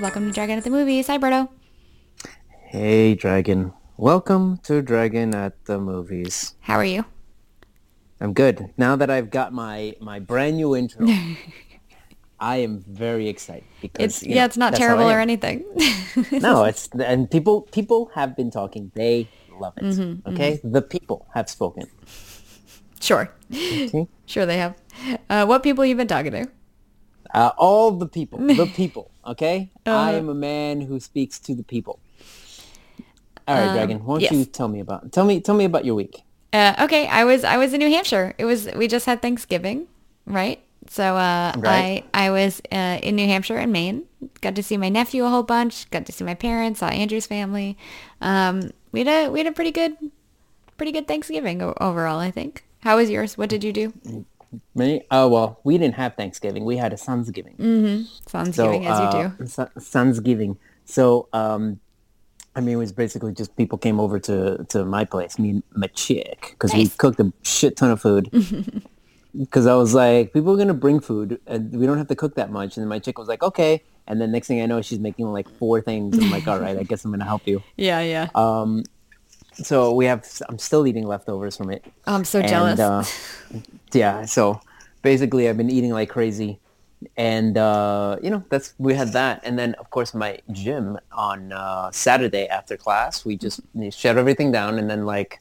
Welcome to Dragon at the Movies. Hi, Berto. Hey, Dragon. Welcome to Dragon at the Movies. How are you? I'm good. Now that I've got my my brand new intro, I am very excited because It's yeah, know, it's not terrible or anything. No, it's and people people have been talking. They love it. Mm-hmm, okay, the people have spoken. sure, Okay? sure they have. Uh, what people you've been talking to? Uh, all the people, the people. Okay, I Uh-huh. am a man who speaks to the people. All right, Dragon. Why don't Um, yes. you tell me about tell me tell me about your week? Uh, okay, I was I was in New Hampshire. It was we just had Thanksgiving, right? So uh, Right. I I was uh, in New Hampshire and Maine. Got to see my nephew a whole bunch. Got to see my parents. Saw Andrew's family. Um, we had a we had a pretty good pretty good Thanksgiving overall. I think. How was yours? What did you do? Me? Oh well, we didn't have Thanksgiving. We had a son's giving. Son's Thanksgiving as you do. uh, Su- Sunsgiving. So, um, I mean, it was basically just people came over to, to my place, me and my chick, because we cooked a shit ton of food. Because I was like, people are gonna bring food, and we don't have to cook that much. And then my chick was like, okay. And then next thing I know, she's making like four things. I'm like, all right, I guess I'm gonna help you. Yeah, yeah. So we have. I'm still eating leftovers from it. Oh, I'm so And, jealous. uh, yeah, so basically I've been eating like crazy. And uh, you know, that's we had that. And then of course my gym on uh, Saturday after class, we just shut everything down and then like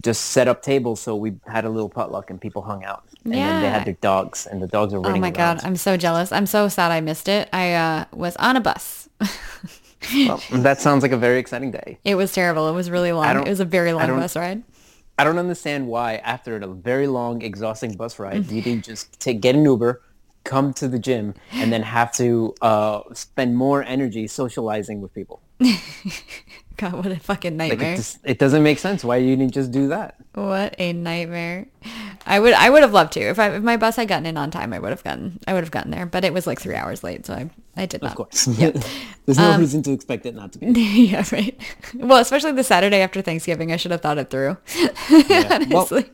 just set up tables so we had a little potluck and people hung out. And then they had their dogs and the dogs were running. Oh my around. god, I'm so jealous. I'm so sad I missed it. I uh, was on a bus. Well, that sounds like a very exciting day. It was terrible. It was really long. It was a very long bus ride. I don't understand why after a very long, exhausting bus ride, you didn't just take get an Uber, come to the gym, and then have to uh, spend more energy socializing with people. God, what a fucking Like nightmare. it, just, it doesn't make sense why you didn't just do that. What a nightmare. I would I would have loved to. If I if my bus had gotten in on time, I would have gotten I would have gotten there. But it was like three hours late, so I I did not. Of course, Yeah. there's Um, no reason to expect it not to be. yeah, right. Well, especially the Saturday after Thanksgiving, I should have thought it through. Well, Honestly.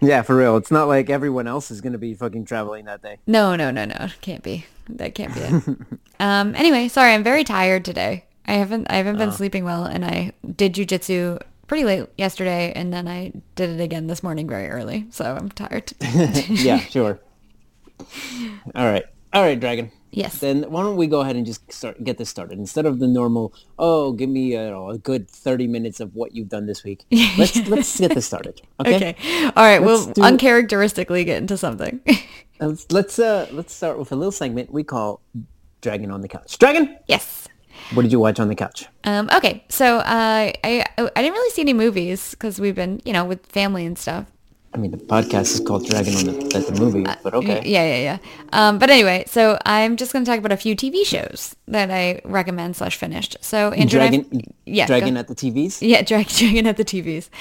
yeah, for real. It's not like everyone else is gonna be fucking traveling that day. No, no, no, no. Can't be. That can't be it. um. Anyway, sorry. I'm very tired today. I haven't. I haven't Uh. been sleeping well, and I did jujitsu pretty late yesterday, and then I did it again this morning very early. So I'm tired. yeah, sure. All right, all right, Dragon. Yes. Then why don't we go ahead and just start get this started instead of the normal? Oh, give me uh, a good thirty minutes of what you've done this week. Let's let's get this started. Okay. okay. All right. Let's we'll do- uncharacteristically get into something. Let's let's uh let's start with a little segment we call Dragon on the couch. Dragon, yes. what did you watch on the couch? Um, okay, so uh, I I didn't really see any movies because we've been you know with family and stuff. I mean, the podcast is called Dragon on the the movie, but okay. Yeah, yeah, yeah. Um, but anyway, so I'm just going to talk about a few TV shows that I recommend slash finished. So Andrew, I- Dragon, yeah, Dragon go- at the TVs. yeah, Drag- Dragon at the TVs.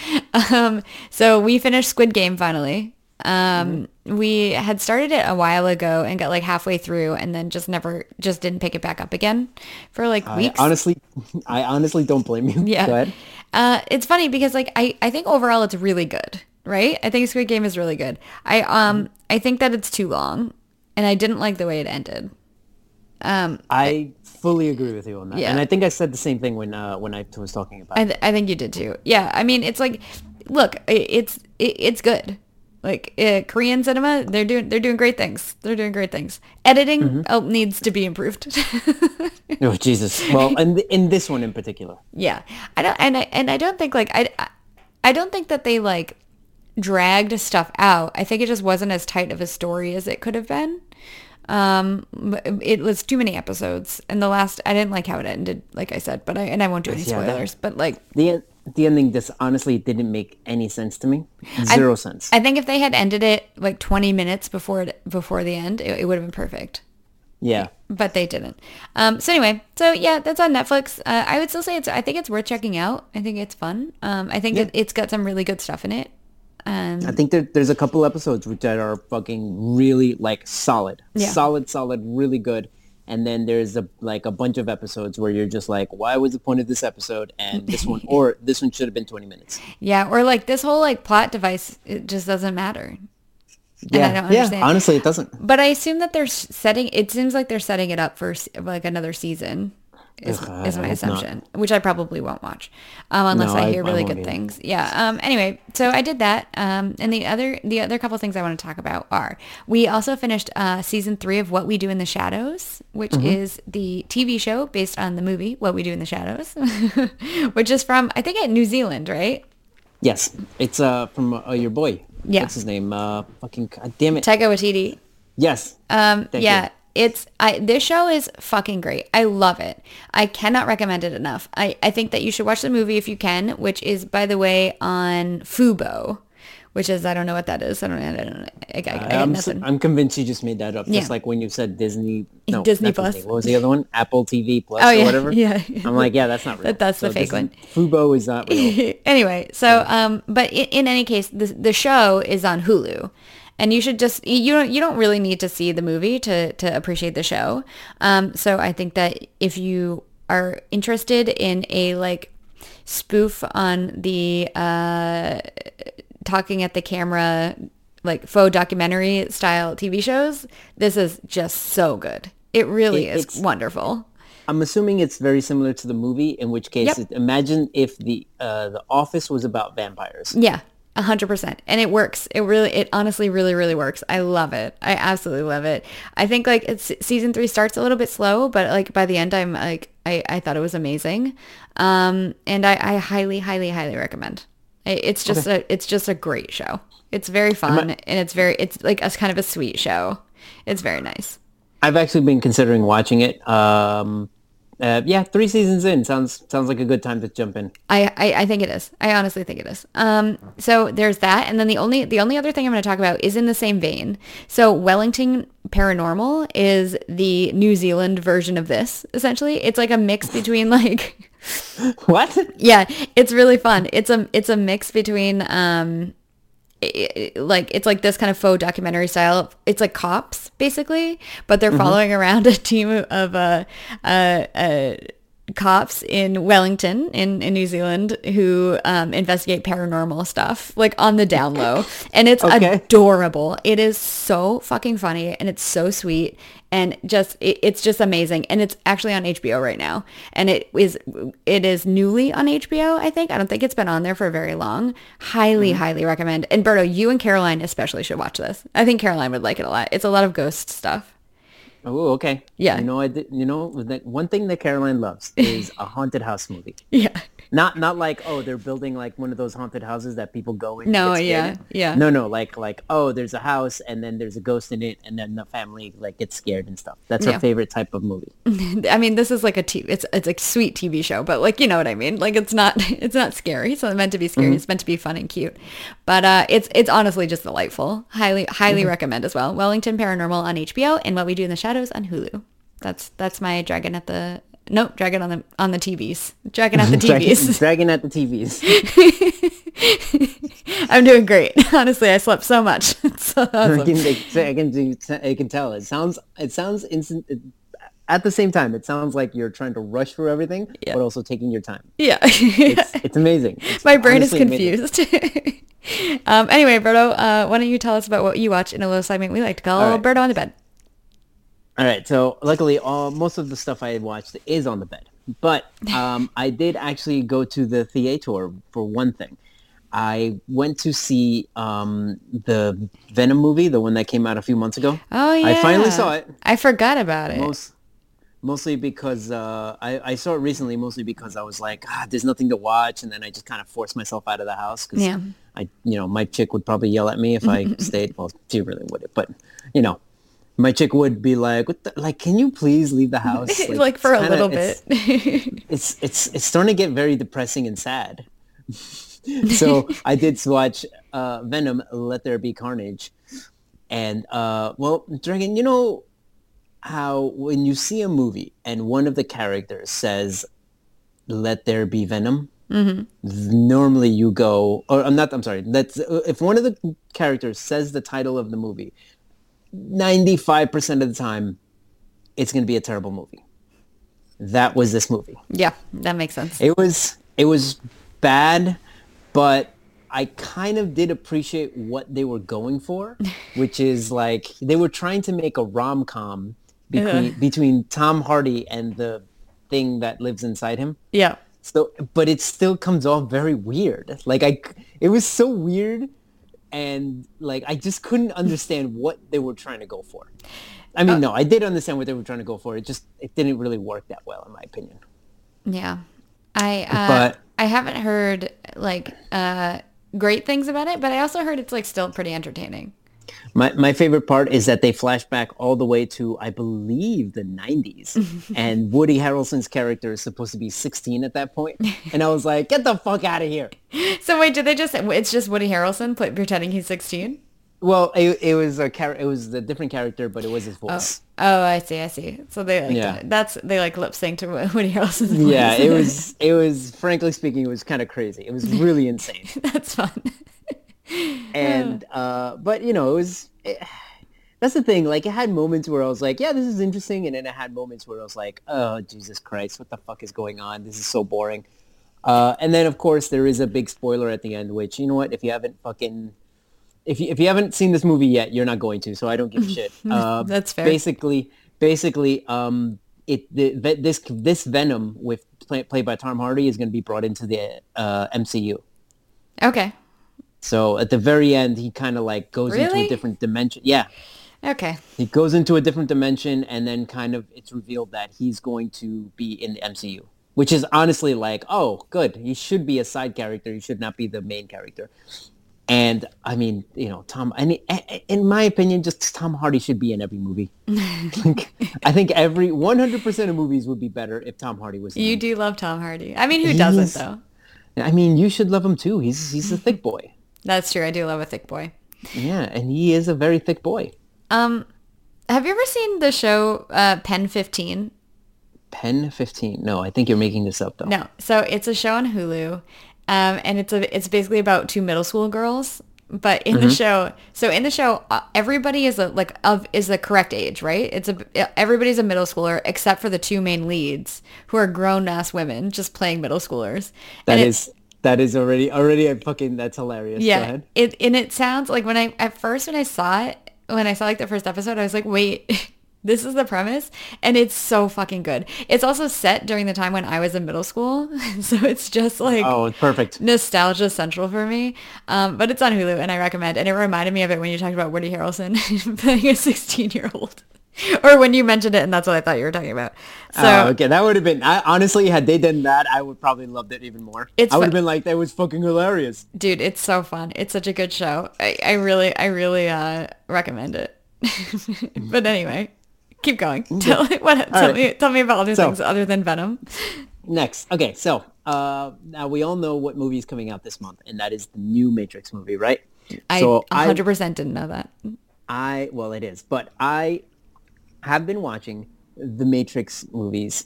Um, so we finished Squid Game finally. Um, we had started it a while ago and got like halfway through, and then just never, just didn't pick it back up again for like I weeks. honestly, I honestly don't blame you. Yeah. Go ahead. Uh, it's funny because like I, I think overall it's really good, right? I think Squid Game is really good. I um I think that it's too long, and I didn't like the way it ended. Um, I fully agree with you on that, Yeah. and I think I said the same thing when uh when I was talking about. I, th- I think you did too. Yeah, I mean it's like, look, it's it, it's good. Like uh, Korean cinema, they're doing they're doing great things. They're doing great things. Editing Mm-hmm. oh, needs to be improved. Oh Jesus! Well, and in this one in particular, Yeah, I don't, and I and I don't think like I- I don't think that they like dragged stuff out. I think it just wasn't as tight of a story as it could have been. Um, it was too many episodes, and the last I didn't like how it ended. Like I said, but I and I won't do any Yeah, that- spoilers. But like, the the ending just honestly didn't make any sense to me. Zero sense. I think if they had ended it like 20 minutes before it before the end, it, it would have been perfect. yeah. But they didn't. Um, so anyway, so yeah, that's on Netflix. Uh, I would still say it's. I think it's worth checking out. I think it's fun. Um, I think it, it's got some really good stuff in it. Um, I think there, there's a couple episodes which are fucking really like solid, Yeah. solid, solid, really good. And then there's a like a bunch of episodes where you're just like, why was the point of this episode and this one, or this one should have been 20 minutes. yeah, or like this whole like plot device, it just doesn't matter. And I Yeah, yeah. Honestly, it doesn't. But I assume that they're setting. It seems like they're setting it up for like another season. Is, Ugh, is my hope not. assumption, which I probably won't watch, um, unless No, I I- hear I really won't good either. things. Yeah. Um. Anyway, so I did that. Um. And the other the other couple things I want to talk about are we also finished uh, season three of What We Do in the Shadows, which Mm-hmm. is the TV show based on the movie What We Do in the Shadows, which is from I think at New Zealand, right? Yes, it's uh from uh, your boy. Yeah. What's his name? Uh, fucking God damn it. Taika Waititi. yes. Um, Thank yeah, you. It's I this show is fucking great. I love it. I cannot recommend it enough. I, I think that you should watch the movie if you can, which is by the way on Fubo, which is I don't know what that is. I don't know. I, don't. I, I, I got I'm, convinced you just made that up. Yeah. Just like when you said Disney. No, Disney Plus. What was the other one? Apple TV Plus Oh, or yeah, whatever. yeah. I'm like, yeah, that's not real. That- that's the fake this one. Fubo is not real. anyway, so um, but in, in any case, the the show is on Hulu, and you should just you don't you don't really need to see the movie to to appreciate the show. Um, so I think that if you are interested in a like spoof on the uh talking at the camera like faux documentary style TV shows, this is just so good. It really It- is wonderful. I'm assuming it's very similar to the movie. In which case, Yep. it- imagine if the uh, the Office was about vampires. Yeah, a hundred percent. And it works. It really, it honestly really, really works. I love it. I absolutely love it. I think like it's season three starts a little bit slow, but like by the end, I'm like, I, I thought it was amazing. Um, and I, I highly, highly, highly recommend. It's just a, it's just a great show. It's very fun and it's very, it's like a kind of a sweet show. It's very nice. I've actually been considering watching it. Um, uh, yeah, three seasons in sounds sounds like a good time to jump in. I, I, I think it is. I honestly think it is. Um, so there's that, and then the only the only other thing I'm going to talk about is in the same vein. So Wellington Paranormal is the New Zealand version of this. Essentially, it's like a mix between like What? yeah, it's really fun. It's a it's a mix between um like it's like this kind of faux documentary style. It's like cops basically, but they're following around a team of uh uh, uh cops in Wellington in, in New Zealand who um, investigate paranormal stuff like on the down low and it's Okay. adorable it is so fucking funny and it's so sweet and just it, it's just amazing. And it's actually on HBO right now. And it is it is newly on HBO I think. I don't think it's been on there for very long. Highly mm-hmm. highly recommend. And Berto you and Caroline especially should watch this. I think Caroline would like it a lot. It's a lot of ghost stuff. Oh, okay. Yeah. You know, I did. You know, one thing that Caroline loves is a haunted house movie. yeah Not not like oh they're building like one of those haunted houses that people go in. No, yeah, in. yeah. No, no, like like oh there's a house and then there's a ghost in it and then the family like gets scared and stuff. That's Yeah. her favorite type of movie. I mean, this is like a t- it's it's a sweet TV show, but like you know what I mean. Like it's not it's not scary. It's not meant to be scary. It's meant to be fun and cute. But uh, it's it's honestly just delightful. Highly highly recommend as well. Wellington Paranormal on HBO and What We Do in the Shadows on Hulu. That's that's my Dragon at the no Dragon on the on the TVs. Dragon at the TVs. Dragon at the TVs. I'm doing great. Honestly, I slept so much. It's so I can, I can, do- I can tell. It sounds it sounds instant. It, at the same time, it sounds like you're trying to rush through everything, Yeah. but also taking your time. Yeah. It's, it's amazing. It's My brain is confused. um, anyway, Berto, uh, why don't you tell us about what you watch in a little segment we like to call All right. Berto on the bed. All right. So luckily, all most of the stuff I watched is on the bed, but um, I did actually go to the theater for one thing. I went to see um, the Venom movie, the one that came out a few months ago. Oh yeah, I finally saw it. I forgot about it. Most, mostly because uh, I, I saw it recently, mostly because I was like, ah, there's nothing to watch, and then I just kind of forced myself out of the house because Yeah. I, you know, my chick would probably yell at me if I stayed. Well, she really would, but you know, my chick would be like, what the, like, can you please leave the house? like, for a kinda- little bit. it's it's it's starting to get very depressing and sad. so I did watch uh, Venom: Let There Be Carnage, and uh, well, Dragon, you know how when you see a movie and one of the characters says, "Let there be Venom," normally you go, or I'm not. I'm sorry. That's if one of the characters says the title of the movie, ninety-five percent of the time, it's going to be a terrible movie. That was this movie. yeah, that makes sense. It was it was bad, but I kind of did appreciate what they were going for, which is like they were trying to make a rom com between between Tom Hardy and the thing that lives inside him. Yeah. So, but it still comes off very weird. Like I, it was so weird, and like I just couldn't understand what they were trying to go for. I mean, no, I did understand what they were trying to go for. It just it didn't really work that well, in my opinion. Yeah. I uh, But- I haven't heard like uh great things about it, but I also heard it's like still pretty entertaining. My my favorite part is that they flash back all the way to I believe the 90s, and Woody Harrelson's character is supposed to be 16 at that point, and I was like, get the fuck out of here. So wait, did they just it's just Woody Harrelson play, pretending he's 16? Well, it, it was a char- it was a different character, but it was his oh. voice. Oh, I see, I see. So they like Yeah. that's they like lip sync to Woody Harrelson's voice. Yeah, it was it was frankly speaking, it was kind of crazy. It was really insane. that's fun. and uh but you know it was it, that's the thing like it had moments where i was like yeah this is interesting and then it had moments where i was like oh jesus christ what the fuck is going on this is so boring uh and then of course there is a big spoiler at the end which you know what if you haven't fucking if you if you haven't seen this movie yet you're not going to so i don't give a shit uh That's fair. basically basically um it the, this this venom with play, played by tom hardy is going to be brought into the uh mcu Okay. So at the very end, he kind of like goes into a different dimension. Yeah, Okay. he goes into a different dimension, and then kind of it's revealed that he's going to be in the MCU, which is honestly like, oh, good. He should be a side character. He should not be the main character. And I mean, you know, Tom. I mean, a- a- in my opinion, just Tom Hardy should be in every movie. like, I think every 100% of movies would be better if Tom Hardy was. In You do love Tom Hardy. I mean, who He doesn't though? I mean, you should love him too. He's he's a thick boy. That's true. I do love a thick boy. Yeah, and he is a very thick boy. Um, have you ever seen the show uh, Pen 15? Pen 15. No, I think you're making this up though. No. So it's a show on Hulu, um, and it's a it's basically about two middle school girls. But in Mm-hmm. the show, so in the show, uh, everybody is a like of is the correct age, right? It's a everybody's a middle schooler except for the two main leads who are grown ass women just playing middle schoolers. That And is that is already already a fucking that's hilarious. Go yeah. ahead. It and it sounds like when I at first when I saw it when I saw like the first episode, I was like, wait. This is the premise, and it's so fucking good. It's also set during the time when I was in middle school, so it's just like Oh, it's perfect. nostalgia central for me. Um, but it's on Hulu and I recommend. And it reminded me of it when you talked about Woody Harrelson playing a 16 year old, or when you mentioned it, and that's what I thought you were talking about. So oh, okay, that would have been. I, honestly, had they done that, I would probably loved it even more. It's I would have been like, that was fucking hilarious. dude, it's so fun. It's such a good show. I, I really, I really uh, recommend it. but anyway, keep going. Tell, what, tell right. me, tell me about other So- things other than Venom. Next, okay, so uh, now we all know what movie is coming out this month, and that is the new Matrix movie, right? I so 100% didn't know that. I well, it is, but I have been watching the Matrix movies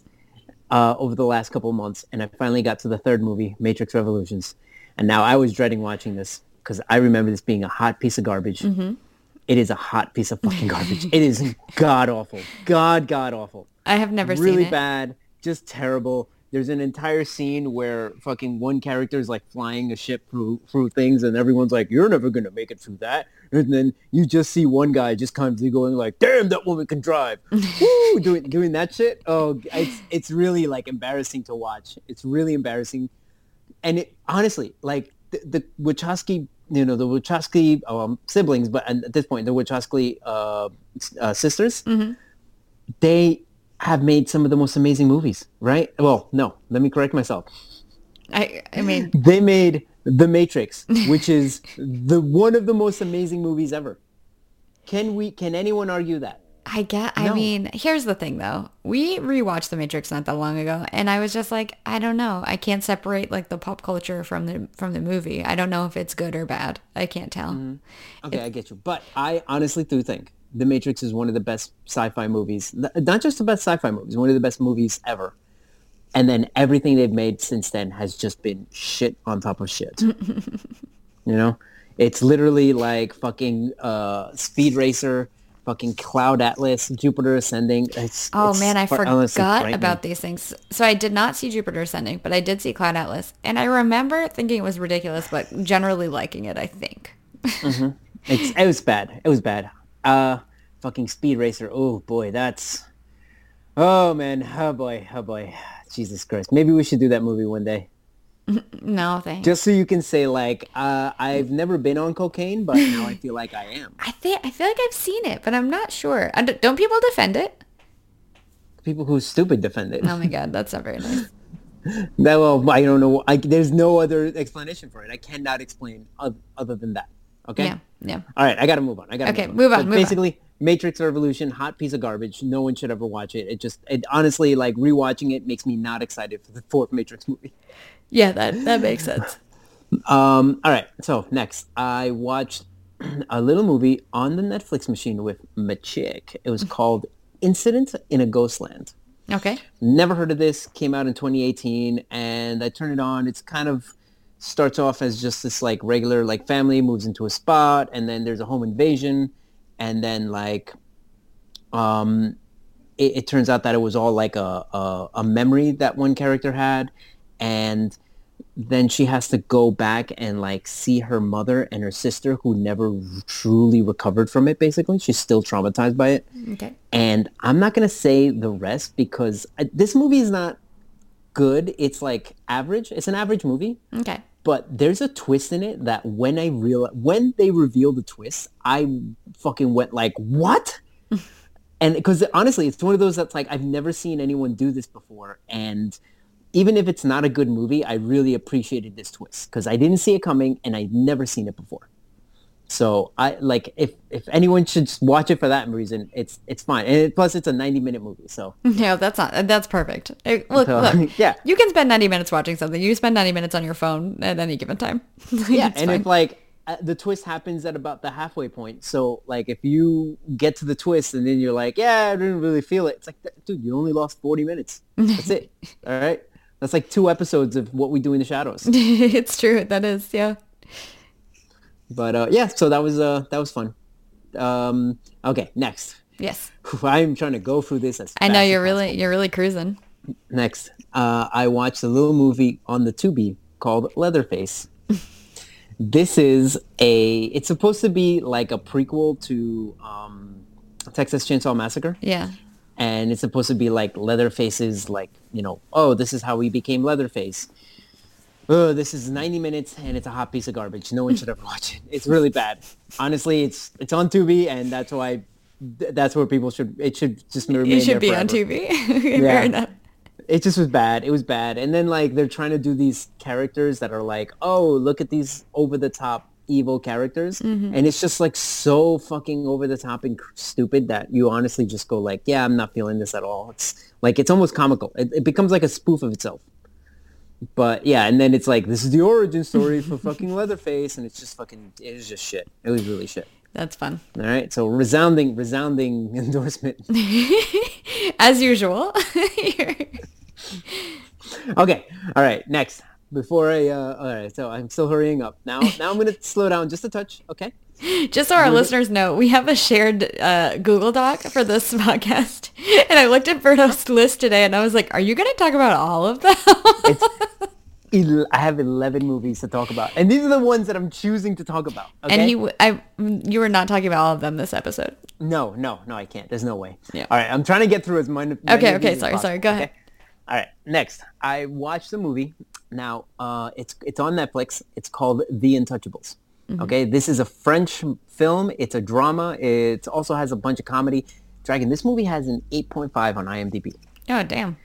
uh, over the last couple of months, and I finally got to the third movie, Matrix Revolutions, and now I was dreading watching this because I remember this being a hot piece of garbage. It is a hot piece of fucking garbage. it is god awful, god god awful I have never really seen it. Really bad, just terrible. There's an entire scene where fucking one character is like flying a ship through through things, and everyone's like, "You're never gonna make it through that." And then you just see one guy just constantly going like, "Damn, that woman can drive!" Woo, doing doing that shit. Oh, it's it's really like embarrassing to watch. It's really embarrassing, and it honestly like the, the Wachowski, you know, the Wachowski um, siblings, but at this point, the Wachowski uh, uh, sisters they have made some of the most amazing movies, right? Well, no, let me correct myself. I, I mean, They made The Matrix, which is the one of the most amazing movies ever. Can we? Can anyone argue that? I get. I mean, here's the thing, though. We rewatched The Matrix not that long ago, and I was just like, I don't know. I can't separate like the pop culture from the from the movie. I don't know if it's good or bad. I can't tell. Mm-hmm. Okay, I get you, but I honestly do think The Matrix is one of the best sci-fi movies. Not just the best sci-fi movies, one of the best movies ever. And then everything they've made since then has just been shit on top of shit. you know, it's literally like fucking uh, Speed Racer fucking Cloud Atlas, Jupiter Ascending. It's, Oh it's man, I honestly forgot about these things. So I did not see Jupiter Ascending, but I did see Cloud Atlas, and I remember thinking it was ridiculous, but generally liking it. I think. It's, it was bad. It was bad. Uh, fucking Speed Racer. Oh boy, that's. Oh man. Oh boy. Oh boy. Jesus Christ. Maybe we should do that movie one day. No, thanks. Just so you can say like, uh, I've never been on cocaine, but now I feel like I am. I think I feel like I've seen it, but I'm not sure. Don't people defend it? People who stupid defend it. Oh my god, that's not very nice. That well, I don't know. I, there's no other explanation for it. I cannot explain oth- other than that. Okay. Yeah, yeah. All right, I gotta move on. I gotta Okay, move on. move on, move on. basically, Matrix Revolution, hot piece of garbage. No one should ever watch it. It just, it honestly, like rewatching it makes me not excited for the fourth Matrix movie. Yeah, that that makes sense. Um, all right, so next, I watched a little movie on the Netflix machine with my chick. It was called Incident in a Ghostland. Okay. Never heard of this. Came out in 2018, and I turned it on. It's kind of starts off as just this like regular like family moves into a spot, and then there's a home invasion, and then like, um, it, it turns out that it was all like a, a a memory that one character had, and then she has to go back and like see her mother and her sister who never truly recovered from it basically she's still traumatized by it Okay. and I'm not gonna say the rest because I, this movie is not good. It's like average. It's an average movie, Okay. But there's a twist in it that when I real when they reveal the twist, I fucking went like, what? and because honestly, it's one of those that's like I've never seen anyone do this before, and even if it's not a good movie, I really appreciated this twist because I didn't see it coming and I'd never seen it before. So I like if if anyone should watch it for that reason, it's it's fine. And it, plus, it's a ninety minute movie, so No, that's not. That's perfect. Eh, Look, So, look. yeah. You can spend 90 minutes watching something. You spend 90 minutes on your phone at any given time. yeah. And fine. if like uh, the twist happens at about the halfway point, so like if you get to the twist and then you're like, yeah, I didn't really feel it. It's like, dude, you only lost forty minutes. That's it. All right. That's like two episodes of what we do in the shadows. it's true. That is, yeah. But uh, yeah, so that was uh that was fun. Um, okay, next. Yes. I'm trying to go through this as I know you're possible. really, you're really cruising. Next, uh, I watched a little movie on the Tubi called Leatherface. this is a. It's supposed to be like a prequel to um, Texas Chainsaw Massacre, Yeah. and it's supposed to be like Leatherface's like you know, oh, this is how he became Leatherface. Oh, this is 90 minutes and it's a hot piece of garbage. No one should ever watch it. It's really bad. Honestly, it's it's on Tubi, and that's why that's where people should. It should just remain It should be on forever TV. Fair enough. it just was bad. It was bad. And then like they're trying to do these characters that are like, oh, look at these over the top evil characters, mm-hmm. and it's just like so fucking over the top and stupid that you honestly just go like, yeah, I'm not feeling this at all. It's like it's almost comical. It, it becomes like a spoof of itself. But yeah, and then it's like this is the origin story for fucking Leatherface, and it's just fucking it was just shit. It was really shit. That's fun. All right, so resounding, resounding endorsement. As usual. Okay. All right. Next. Before I, uh, all right. So I'm still hurrying up. Now, now I'm going to slow down just a touch. Okay. Just so our listeners know, we have a shared uh, Google Doc for this podcast. And I looked at Berto's list today and I was like, are you going to talk about all of them? El- I have 11 movies to talk about. And these are the ones that I'm choosing to talk about. Okay. And he, w- I, you were not talking about all of them this episode. no, no, no, I can't. There's no way. Yeah. All right. I'm trying to get through as many. many Okay, okay, sorry, sorry, go ahead. okay? All right. Next, I watched the movie. Now, uh, it's it's on Netflix. It's called The Untouchables. Mm-hmm. Okay, this is a French film. It's a drama. It also has a bunch of comedy. Dragon, this movie has an 8.5 on IMDb. Oh, damn.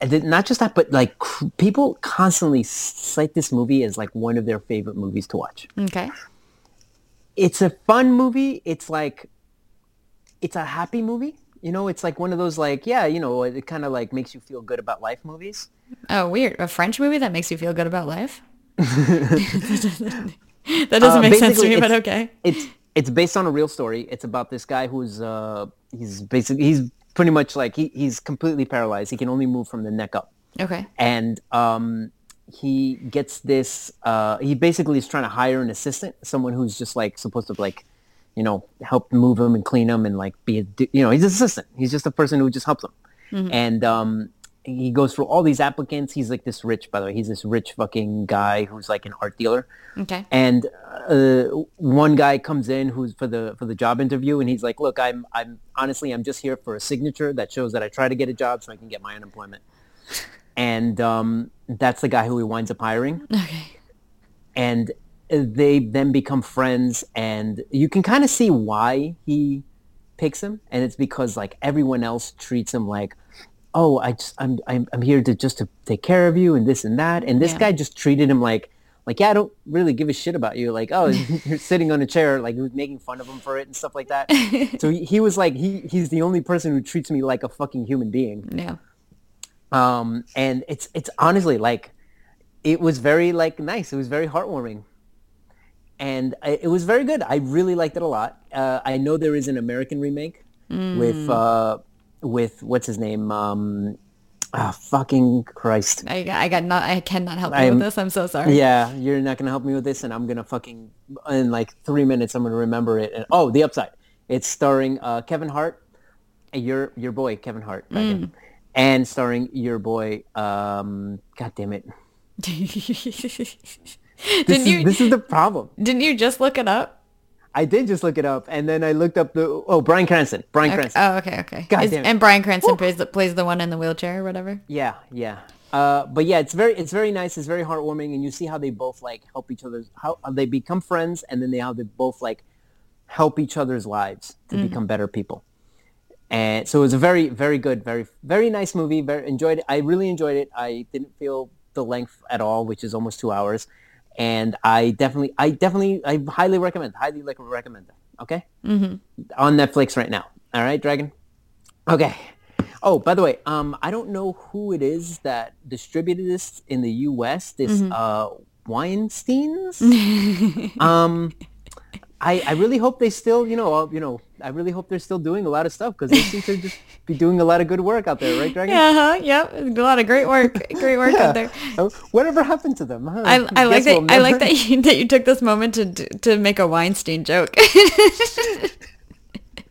And not just that, but like cr- people constantly cite this movie as like one of their favorite movies to watch. Okay. It's a fun movie. It's like, it's a happy movie. You know, it's like one of those like, yeah, you know, it kind of like makes you feel good about life movies. Oh, weird. A French movie that makes you feel good about life? that doesn't Uh, make sense to me, but okay. It's it's based on a real story. It's about this guy who's uh he's basically he's pretty much like he, he's completely paralyzed. He can only move from the neck up. Okay. and um, he gets this. Uh, he basically is trying to hire an assistant, someone who's just like supposed to like you know, help move him and clean him and like be a, you know, he's an assistant. He's just a person who just helps them. And um, he goes through all these applicants. He's like this rich, by the way. He's this rich fucking guy who's like an art dealer. Okay. And uh, one guy comes in who's for the for the job interview, and he's like, "Look, I'm I'm honestly I'm just here for a signature that shows that I try to get a job so I can get my unemployment." And um, that's the guy who he winds up hiring Okay. and they then become friends and you can kind of see why he picks him and it's because like everyone else treats him like oh i just i'm i'm, I'm here to just to take care of you and this and that. And this Yeah. guy just treated him like like yeah i don't really give a shit about you. Like oh you're sitting on a chair like he was making fun of him for it and stuff like that. So he, he was like he he's the only person who treats me like a fucking human being. Yeah. um and it's it's honestly like it was very like nice. It was very heartwarming. And I, it was very good. I really liked it a lot. Uh, i know there is an american remake with uh with what's his name um ah, fucking christ I got, I got not, I cannot help you I'm- with this. I'm so sorry. yeah you're not gonna help me with this and i'm gonna fucking in like three minutes i'm gonna remember it and oh the upside it's starring uh kevin hart your your boy kevin hart in, and starring your boy um god damn it this didn't is, you, this is the problem didn't you just look it up? I did just look it up, and then I looked up the oh Bryan Cranston. Bryan Okay. Cranston. Oh, okay, okay. God Is- damn it. and Bryan Cranston plays the, plays the one in the wheelchair or whatever. Yeah, yeah. Uh, but yeah, it's very it's very nice. It's very heartwarming, and you see how they both like help each other. how they become friends, and then they how they both like help each other's lives to become better people. And so it was a very very good, very very nice movie. Very enjoyed it. I really enjoyed it. I didn't feel the length at all, which is almost two hours. And I definitely, I definitely, I highly recommend, highly like recommend that. Okay. Mm-hmm. On Netflix right now. All right, Dragon. Okay. Oh, by the way, um, I don't know who it is that distributed this in the U.S. This uh, Weinstein's. um, I, I really hope they still, you know, uh, you know, I really hope they're still doing a lot of stuff because they seem to just be doing a lot of good work out there, right, Dragon? Uh huh. Yep. A lot of great work. Great work out there. Oh, whatever happened to them? Huh? I, I like that. we'll I like that you, that you took this moment to to make a Weinstein joke.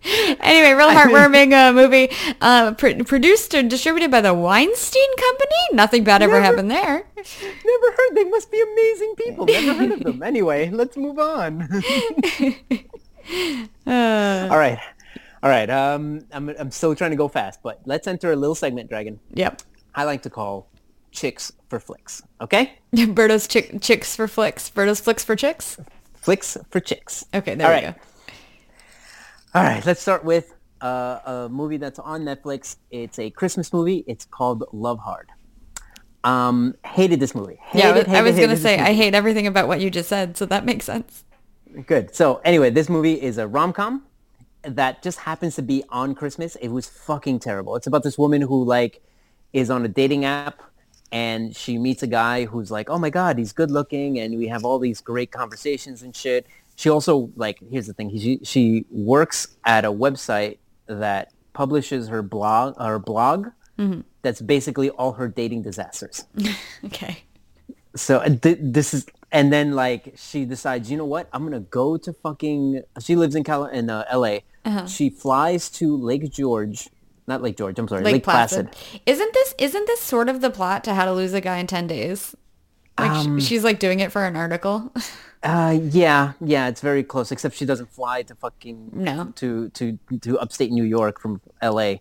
anyway, real heartwarming uh, movie, uh, pr- produced and distributed by the Weinstein Company. Nothing bad ever Never- happened there. Never heard. They must be amazing people. Never heard of them. Anyway, let's move on. Uh, All right. All right. Um, I'm, I'm still trying to go fast, but let's enter a little segment, Dragon. yep. I like to call Chicks for Flicks. Okay? Berto's chick- chicks for flicks. Berto's flicks for chicks. Flicks for Chicks. Okay, there All we right. go. All right. Let's start with uh, a movie that's on Netflix. It's a Christmas movie. It's called Love Hard. Um, hated this movie. Yeah, I was, Hated, I was gonna say this I hate everything about what you just said, so that makes sense. Good. So anyway, this movie is a rom-com that just happens to be on Christmas. It was fucking terrible. It's about this woman who like is on a dating app and she meets a guy who's like, "Oh my god, he's good looking," and we have all these great conversations and shit. She also like here's the thing. She she works at a website that publishes her blog her blog. That's basically all her dating disasters Okay. so uh, th- this is and then like she decides you know what i'm gonna go to fucking she lives in Cal- in uh, la Uh-huh. she flies to lake george not lake george i'm sorry Lake, lake, Placid. placid, Isn't this isn't this sort of the plot to How to Lose a Guy in Ten Days? Like Um, she's like doing it for an article. uh yeah yeah it's very close except she doesn't fly to fucking No. to to to upstate new york from la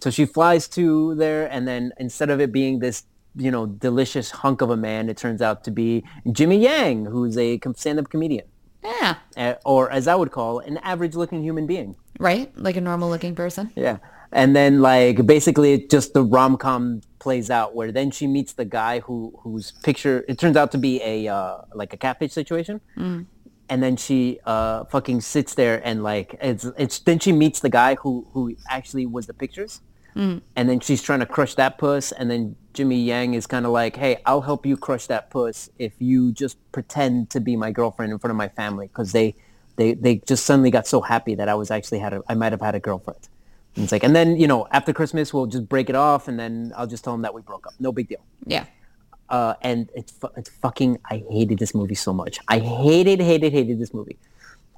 so she flies to there and then instead of it being this you know delicious hunk of a man it turns out to be jimmy yang who's a stand-up comedian yeah. uh, or as i would call an average looking human being Right? Like a normal looking person. Yeah. And then like basically it just the rom com plays out where then she meets the guy who whose picture it turns out to be a uh, like a catfish situation. And then she uh, fucking sits there and like it's it's then she meets the guy who who actually was the pictures. And then she's trying to crush that puss and then Jimmy Yang is kind of like, "Hey, I'll help you crush that puss if you just pretend to be my girlfriend in front of my family because they they they just suddenly got so happy that I was actually had a I might have had a girlfriend." And it's like, and then you know, after Christmas, we'll just break it off, and then I'll just tell them that we broke up. No big deal. Yeah. Uh, and it's it's fucking. I hated this movie so much. I hated, hated, hated this movie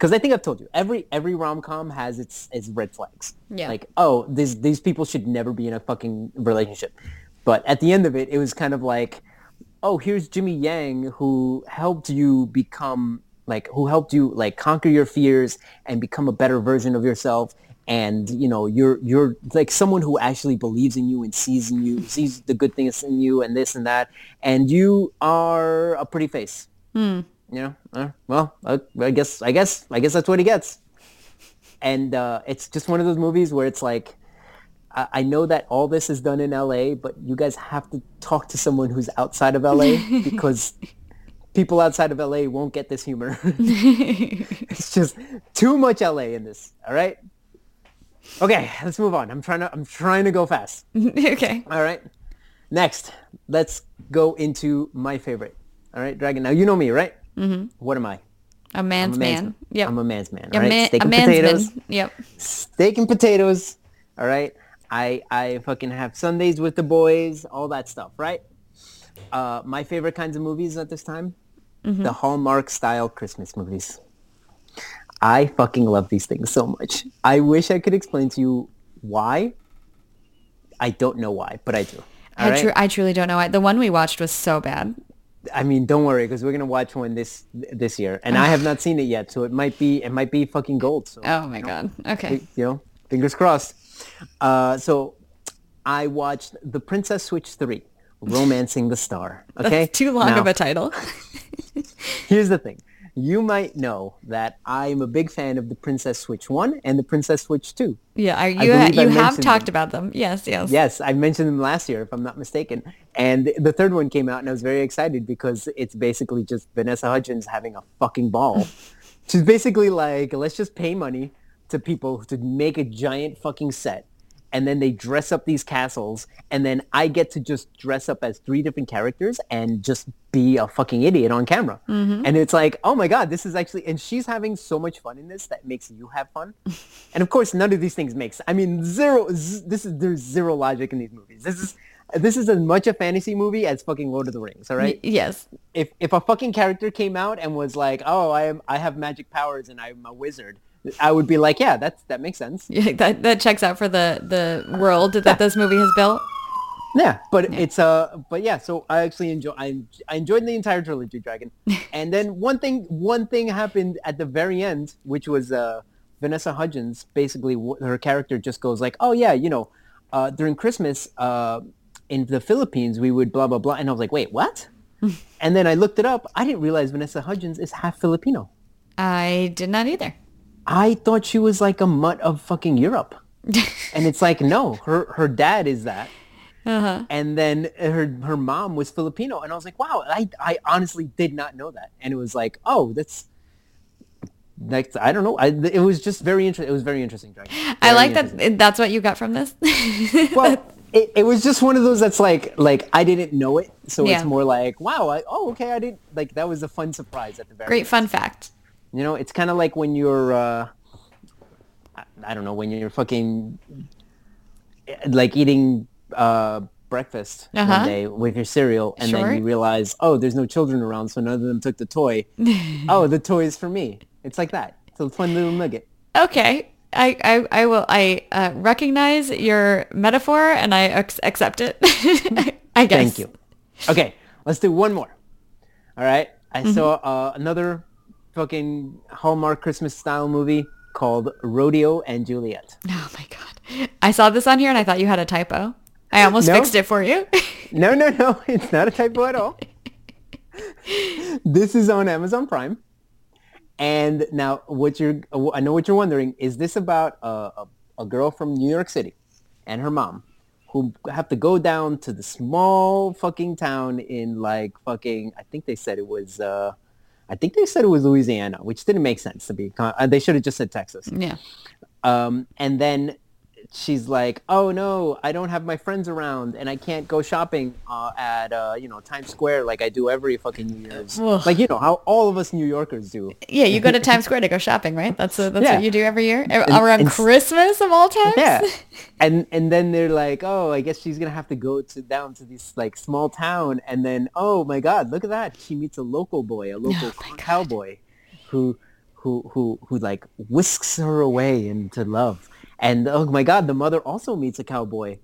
because I think I've told you every every rom com has its its red flags. Yeah. Like oh these these people should never be in a fucking relationship, but at the end of it, it was kind of like oh here's Jimmy Yang who helped you become like who helped you like conquer your fears and become a better version of yourself and you know you're you're like someone who actually believes in you and sees in you sees the good things in you and this and that and you are a pretty face. You know uh, well uh, i guess i guess i guess that's what he gets. And uh, it's just one of those movies where it's like I, I know that all this is done in la but you guys have to talk to someone who's outside of la because people outside of la won't get this humor. It's just too much la in this all right okay let's move on i'm trying to i'm trying to go fast okay. all right. Next, let's go into my favorite. All right, Dragon. Now you know me, right? Mm-hmm. What am I? A man's, a man's man. Yep. I'm a man's man. all right? man, Steak a and man's potatoes. man. Yep. Steak and potatoes. All right. I I fucking have Sundays with the boys, all that stuff, right? Uh, my favorite kinds of movies at this time, Mm-hmm. the Hallmark style Christmas movies. I fucking love these things so much. I wish I could explain to you why. I don't know why, but I do. I, right? I truly don't know why. The one we watched was so bad. I mean, don't worry, because we're gonna watch one this this year, and I have not seen it yet, so it might be it might be fucking gold. So Oh my god. Okay. you know, fingers crossed. Uh, so I watched The Princess Switch Three, Romancing the Star. Okay, That's too long Now, of a title. Here's the thing. You might know that I'm a big fan of the Princess Switch 1 and the Princess Switch 2. yeah, I, you I you have talked them. about them. Yes, yes. Yes, I mentioned them last year, if I'm not mistaken. And the third one came out, and I was very excited because it's basically just Vanessa Hudgens having a fucking ball. She's basically like, let's just pay money to people to make a giant fucking set. And then they dress up these castles, and then I get to just dress up as three different characters and just be a fucking idiot on camera. Mm-hmm. And it's like, oh my god, this is actually, and she's having so much fun in this that makes you have fun. and of course, none of these things makes. I mean, zero. Z- this is there's zero logic in these movies. This is this is as much a fantasy movie as fucking Lord of the Rings. All right. Yes. if if a fucking character came out and was like, "Oh, I am I have magic powers and I'm a wizard," I would be like, "Yeah, that's that makes sense." Yeah, that that checks out for the the world that this movie has built. Yeah, but it's uh, but yeah. So I actually enjoy I, I enjoyed the entire trilogy, Dragon. and then one thing one thing happened at the very end, which was uh, Vanessa Hudgens. Basically, her character just goes like, "Oh yeah, you know, uh, during Christmas uh, in the Philippines, we would blah blah blah," and I was like, "Wait, what?" and then I looked it up. I didn't realize Vanessa Hudgens is half Filipino. I did not either. I thought she was like a mutt of fucking Europe. and it's like, no, her, her dad is that. Uh-huh. And then her her mom was Filipino. And I was like, wow, I, I honestly did not know that. And it was like, oh, that's, that's I don't know. I, it was just very interesting. It was very interesting. Dragon. I like that. That's what you got from this. Well, it, it was just one of those that's like, like I didn't know it. So Yeah. it's more like, wow, I, oh, okay, I didn't, like that was a fun surprise at the very Great end. fun fact. You know, it's kind of like when you're, uh, I, I don't know, when you're fucking, like eating uh, breakfast Uh-huh. one day with your cereal, and Sure. then you realize, oh, there's no children around, so none of them took the toy. oh, the toy is for me. It's like that. It's a fun little nugget. Okay. I, I, I will I uh, recognize your metaphor and I ac- accept it. I guess. Thank you. Okay, let's do one more. All right. I Mm-hmm. saw uh, another fucking Hallmark Christmas style movie called Rodeo and Juliet. Oh my god. I saw this on here and I thought you had a typo. I almost No. fixed it for you. No, no, no. It's not a typo at all. this is on Amazon Prime. And now what you're, I know what you're wondering, is this about a, a, a girl from New York City and her mom who have to go down to the small fucking town in like fucking, I think they said it was, uh, I think they said it was Louisiana, which didn't make sense to be, con- uh, they should have just said Texas. yeah. Um, and then she's like, "Oh no, I don't have my friends around, and I can't go shopping uh, at uh, you know Times Square like I do every fucking New Year's. Ugh. like you know how all of us New Yorkers do. Yeah, you go to Times Square to go shopping, right? That's uh that's Yeah. what you do every year A- around and Christmas of all times. Yeah, and and then they're like, "Oh, I guess she's gonna have to go to down to this like small town, and then oh my God, look at that, she meets a local boy, a local Oh my God. cowboy, who." who who who like whisks her away into love. And oh my God, the mother also meets a cowboy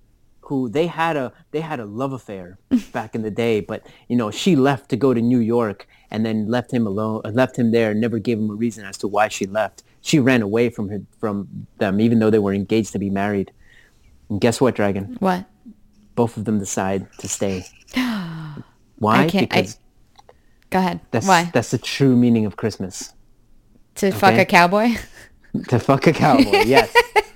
who they had a they had a love affair back in the day, but you know she left to go to New York and then left him alone, uh, left him there, and never gave him a reason as to why she left. She ran away from her from them, even though they were engaged to be married. And guess what, Dragon? What? Both of them decide to stay. Why? Can't. I, because go ahead. that's Why? that's the true meaning of Christmas. To fuck a cowboy? To fuck a cowboy, yes.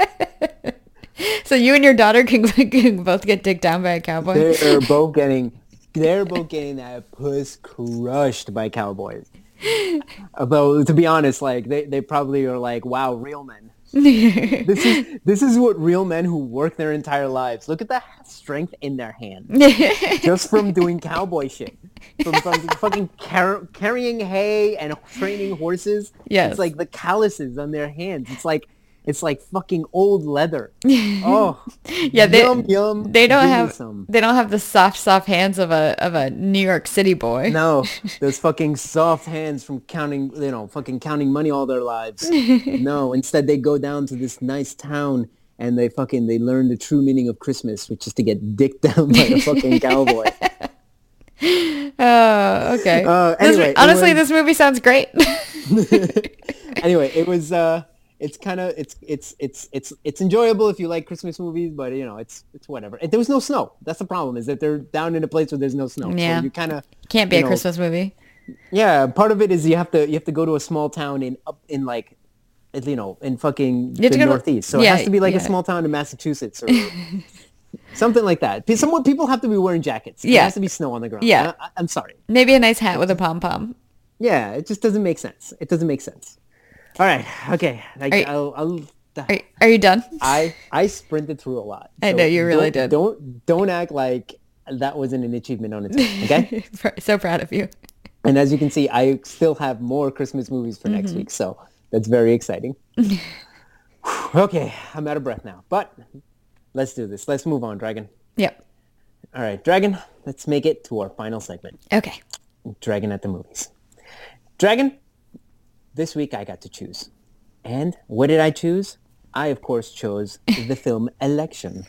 so you and your daughter can, can both get dicked down by a cowboy? They're both getting they're both getting that puss crushed by cowboys. Although to be honest, like they, they probably are like, wow, real men. this is this is what real men who work their entire lives. Look at the strength in their hands just from doing cowboy shit, from, from fucking car- carrying hay and training horses. Yes. it's like the calluses on their hands. It's like it's like fucking old leather. Oh, Yeah, they yum yum. they don't Give have some. they don't have the soft soft hands of a of a New York City boy. No, those fucking soft hands from counting, you know, fucking counting money all their lives. no, instead they go down to this nice town and they fucking they learn the true meaning of Christmas, which is to get dicked down by a fucking cowboy. Oh, okay. Uh, anyway, it honestly, was- this movie sounds great. anyway, it was uh it's kind of it's it's it's it's it's enjoyable if you like Christmas movies, but you know, it's it's whatever. And there was no snow. That's the problem is that they're down in a place where there's no snow. Yeah. So you kind of Can't be a know, Christmas movie. Yeah, part of it is you have to you have to go to a small town in up in like you know in fucking the go to- northeast. So it has to be like yeah. a small town in Massachusetts or something like that. Someone people have to be wearing jackets. Yeah. There has to be snow on the ground. Yeah. I, am sorry. Maybe a nice hat with a pom pom. Yeah, it just doesn't make sense. It doesn't make sense. All right. Okay. I, Are you- I'll, I'll, Are, are you done? I I sprinted through a lot. I know you really did. Don't don't act like that wasn't an achievement on its own. Okay. so proud of you. and as you can see, I still have more Christmas movies for Mm-hmm. next week, so that's very exciting. okay, I'm out of breath now, but let's do this. Let's move on, Dragon. Yep. All right, Dragon. Let's make it to our final segment. Okay. Dragon at the movies. Dragon, this week I got to choose. And what did I choose? I, of course, chose the film Election.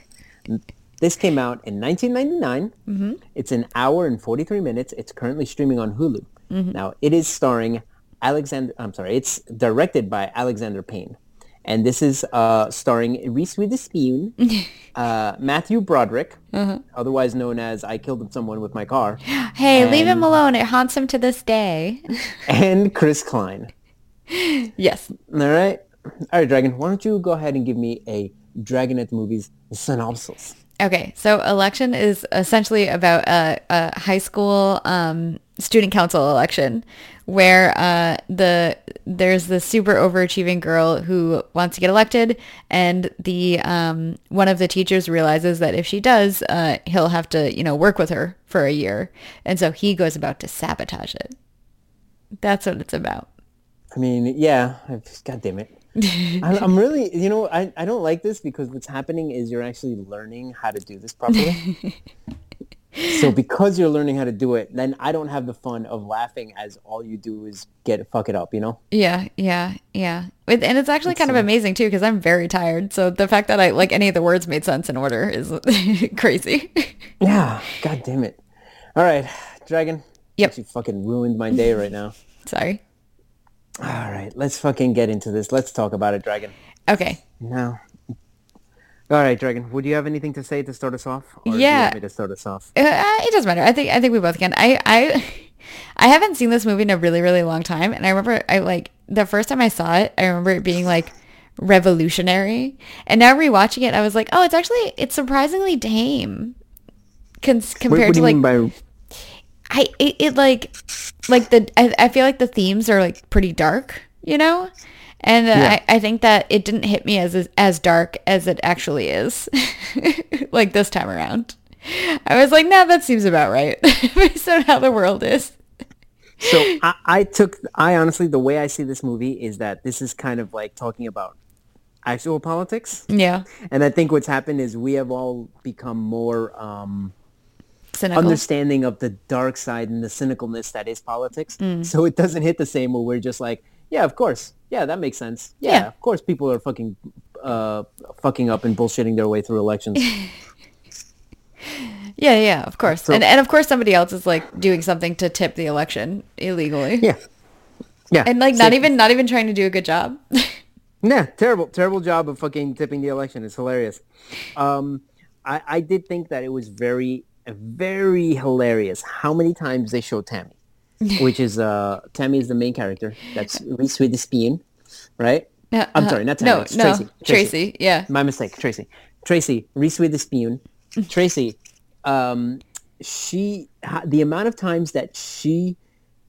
This came out in 1999. It's an hour and 43 minutes. It's currently streaming on Hulu. Now, it is starring Alexander, I'm sorry, it's directed by Alexander Payne. And this is uh, starring Reese Witherspoon, uh, Matthew Broderick, otherwise known as I Killed Someone with My Car, Hey, leave him alone. It haunts him to this day. and Chris Klein. Yes. All right. All right, Dragon, why don't you go ahead and give me a Dragon at the Movies synopsis? Okay, so election is essentially about a, a high school um, student council election where uh, the there's the super overachieving girl who wants to get elected, and the um, one of the teachers realizes that if she does, uh, he'll have to you know work with her for a year, and so he goes about to sabotage it. That's what it's about. I mean, yeah, God damn it. I'm really, you know, I, I don't like this because what's happening is you're actually learning how to do this properly. so because you're learning how to do it, then I don't have the fun of laughing as all you do is get fuck it up, you know? Yeah, yeah, yeah. It- And it's actually kind of uh, amazing too because I'm very tired. So the fact that I like any of the words made sense in order is crazy. Yeah, God damn it. All right, Dragon. Yep. You fucking ruined my day right now. Sorry. All right, let's fucking get into this. Let's talk about it, Dragon. Okay. No. All right, Dragon. Would you have anything to say to start us off? Or Do you Yeah. want me to start us off? Uh, it doesn't matter. I think I think we both can. I I I haven't seen this movie in a really really long time, and I remember I like the first time I saw it. I remember it being like revolutionary, and now rewatching it, I was like, oh, it's actually it's surprisingly tame, cons- compared to like? I it, it like like the I, I feel like the themes are like pretty dark, you know, and Yeah. I, I think that it didn't hit me as as dark as it actually is, like this time around. I was like, nah, that seems about right based on how the world is. So I, I took. I honestly, the way I see this movie is that this is kind of like talking about actual politics, Yeah, and I think what's happened is we have all become more. Um, cynical. understanding of the dark side and the cynicalness that is politics. So it doesn't hit the same where we're just like, Yeah, of course. Yeah, that makes sense. Yeah, Yeah. of course people are fucking uh, fucking up and bullshitting their way through elections. Yeah, yeah, of course. So- and and of course somebody else is like doing something to tip the election illegally. yeah. Yeah. And like not even not even trying to do a good job. Yeah, terrible, terrible job of fucking tipping the election. It's hilarious. Um, I, I did think that it was very, very hilarious how many times they show Tammy, which is uh, Tammy is the main character. That's Reese Witherspoon, right? Yeah, I'm uh, sorry, not Tammy. no, it's no, Tracy. Tracy, yeah. My mistake, Tracy. Tracy, Reese Witherspoon. Tracy, um, she, the amount of times that she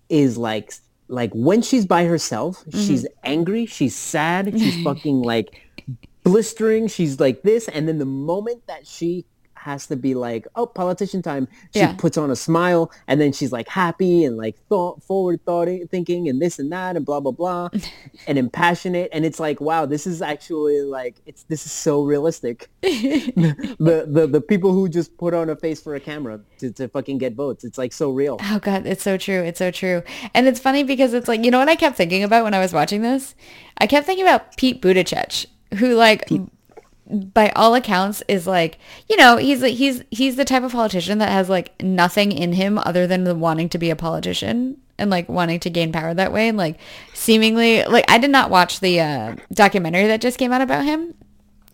is like, like when she's by herself, she's angry, she's sad, she's fucking like blistering, she's like this, and then the moment that she has to be like, oh, politician time, she Yeah. puts on a smile, and then she's like happy and like thought forward thought thinking and this and that and blah blah blah, and impassionate, and it's like, wow, this is actually like it's this is so realistic. the, the the people who just put on a face for a camera to, to fucking get votes, it's like so real. Oh god, it's so true. It's so true. And it's funny because it's like, you know what I kept thinking about when I was watching this? I kept thinking about Pete Buttigieg, who like by all accounts is like, you know, he's he's he's the type of politician that has like nothing in him other than the wanting to be a politician and like wanting to gain power that way. And like seemingly like I did not watch the uh documentary that just came out about him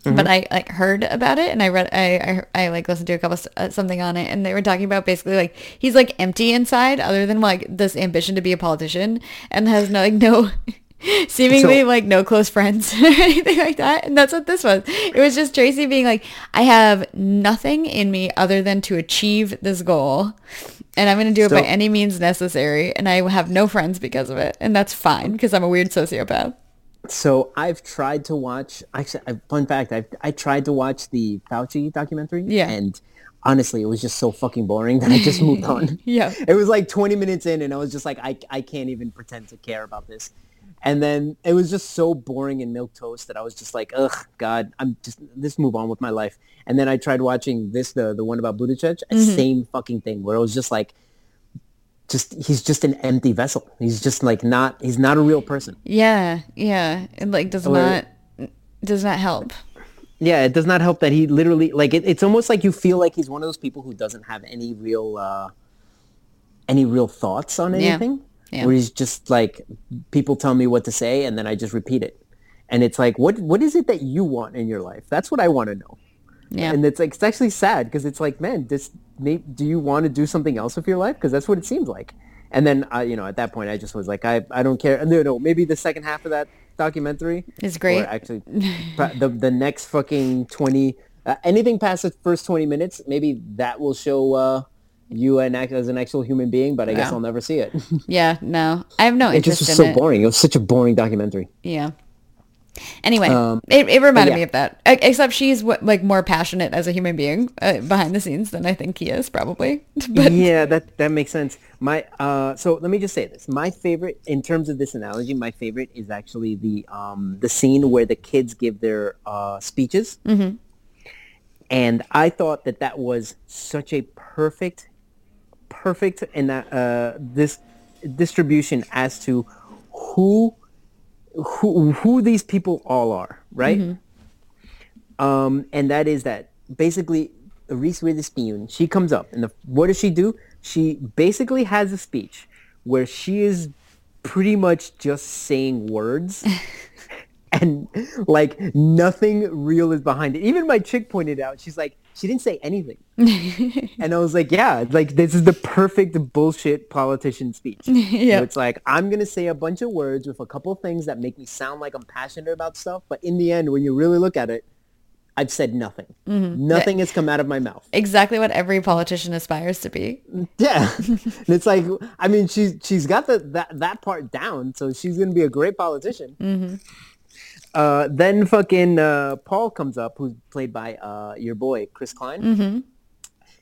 but I like heard about it and I read I I, I like listened to a couple uh, something on it and they were talking about basically like he's like empty inside other than like this ambition to be a politician and has no like no seemingly So- like no close friends or anything like that and that's what this was it was just Tracy being like I have nothing in me other than to achieve this goal and I'm going to do it by any means necessary and I have no friends because of it and that's fine because I'm a weird sociopath So I've tried to watch. Actually, fun fact: I I tried to watch the Fauci documentary. Yeah. And honestly, it was just so fucking boring that I just moved on. Yeah. It was like 20 minutes in, and I was just like, I I can't even pretend to care about this. And then it was just so boring and milk toast that I was just like, ugh, God, I'm just just move on with my life. And then I tried watching this, the the one about Buttigieg, same fucking thing, where it was just like, just he's just an empty vessel. He's just like not he's not a real person. Yeah, yeah. It like does not does not help. Yeah, it does not help that he literally like it, it's almost like you feel like he's one of those people who doesn't have any real uh any real thoughts on anything. Yeah. Where he's just like people tell me what to say and then I just repeat it. And it's like what what is it that you want in your life? That's what I want to know. Yeah. And it's like it's actually sad because it's like, man, this may, do you want to do something else with your life? Because that's what it seems like. And then I, you know, at that point, I just was like, I, I don't care. No, no, maybe the second half of that documentary Is great. Or actually, the the next fucking twenty, uh, anything past the first twenty minutes, maybe that will show uh, you an act as an actual human being. But I guess I'll never see it. Yeah, no. I have no it just was so it. boring. It was such a boring documentary. Yeah. Anyway, Um, it, it reminded yeah. me of that. Except she's like more passionate as a human being uh, behind the scenes than I think he is probably. But yeah, that that makes sense. My uh, so let me just say this. My favorite in terms of this analogy, my favorite is actually the um the scene where the kids give their uh speeches, mm-hmm. and I thought that that was such a perfect, perfect and uh this distribution as to who who who these people all are, right? Um, and that is that basically Reese Witherspoon, she comes up and the, what does she do? She basically has a speech where she is pretty much just saying words and like nothing real is behind it. Even my chick pointed out, she's like, she didn't say anything. and I was like, yeah, like this is the perfect bullshit politician speech. So it's like, I'm going to say a bunch of words with a couple things that make me sound like I'm passionate about stuff. But in the end, when you really look at it, I've said nothing. Mm-hmm. Nothing has come out of my mouth. exactly what every politician aspires to be. Yeah. and it's like, I mean, she's, she's got the, that, that part down. So she's going to be a great politician. Mm-hmm. Uh, then fucking uh, Paul comes up, who's played by uh, your boy, Chris Klein.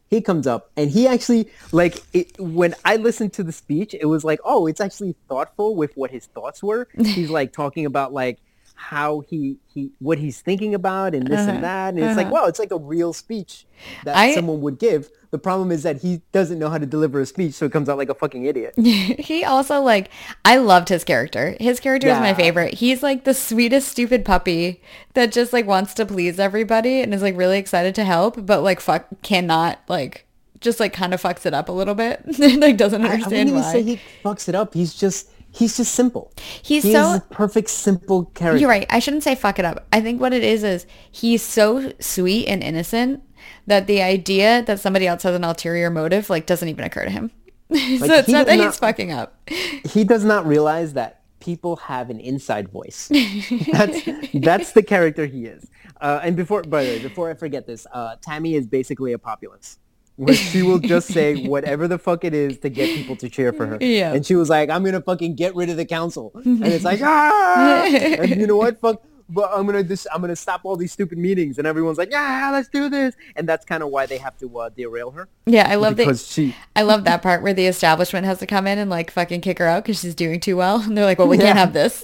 He comes up and he actually, like, it, when I listened to the speech, it was like, oh, it's actually thoughtful with what his thoughts were. He's like talking about like how he he what he's thinking about and this Uh-huh. and that, and it's like, Uh-huh. wow, it's like a real speech that I- someone would give. The problem is that he doesn't know how to deliver a speech, so it comes out like a fucking idiot. he also like I loved his character. His character is my favorite. He's like the sweetest stupid puppy that just like wants to please everybody and is like really excited to help, but like fuck cannot like just like kind of fucks it up a little bit. like doesn't I, I understand wouldn't even why. say he fucks it up. He's just he's just simple. He's He so- perfect simple character. You're right. I shouldn't say fuck it up. I think what it is is he's so sweet and innocent that the idea that somebody else has an ulterior motive like doesn't even occur to him. so it's not that not- he's fucking up. he does not realize that people have an inside voice. that's that's the character he is. Uh, and before, by the way, before I forget this, uh, Tammy is basically a populace. Where she will just say whatever the fuck it is to get people to cheer for her. Yeah. And she was like, I'm gonna fucking get rid of the council. And it's like, ah and you know what? Fuck but I'm gonna dis- I'm gonna stop all these stupid meetings and everyone's like, Yeah, let's do this and that's kinda why they have to uh, derail her. Yeah, I love because that. she I love that part where the establishment has to come in and like fucking kick her out because she's doing too well. And they're like, well, we Yeah. can't have this.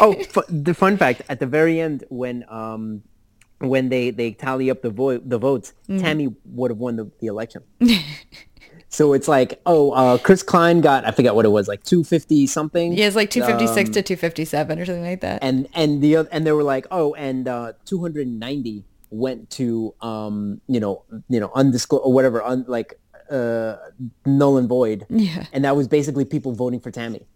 oh, fu- the fun fact at the very end when um when they they tally up the vote the votes, Mm-hmm. Tammy would have won the, the election. so it's like, oh, uh, Chris Klein got I forget what it was, like two fifty something. yeah, it's like 256 Um, to 257 or something like that. and and the and they were like, oh, and uh, two hundred and ninety went to um you know you know undisclosed or whatever un, like uh null and void. Yeah. and that was basically people voting for Tammy.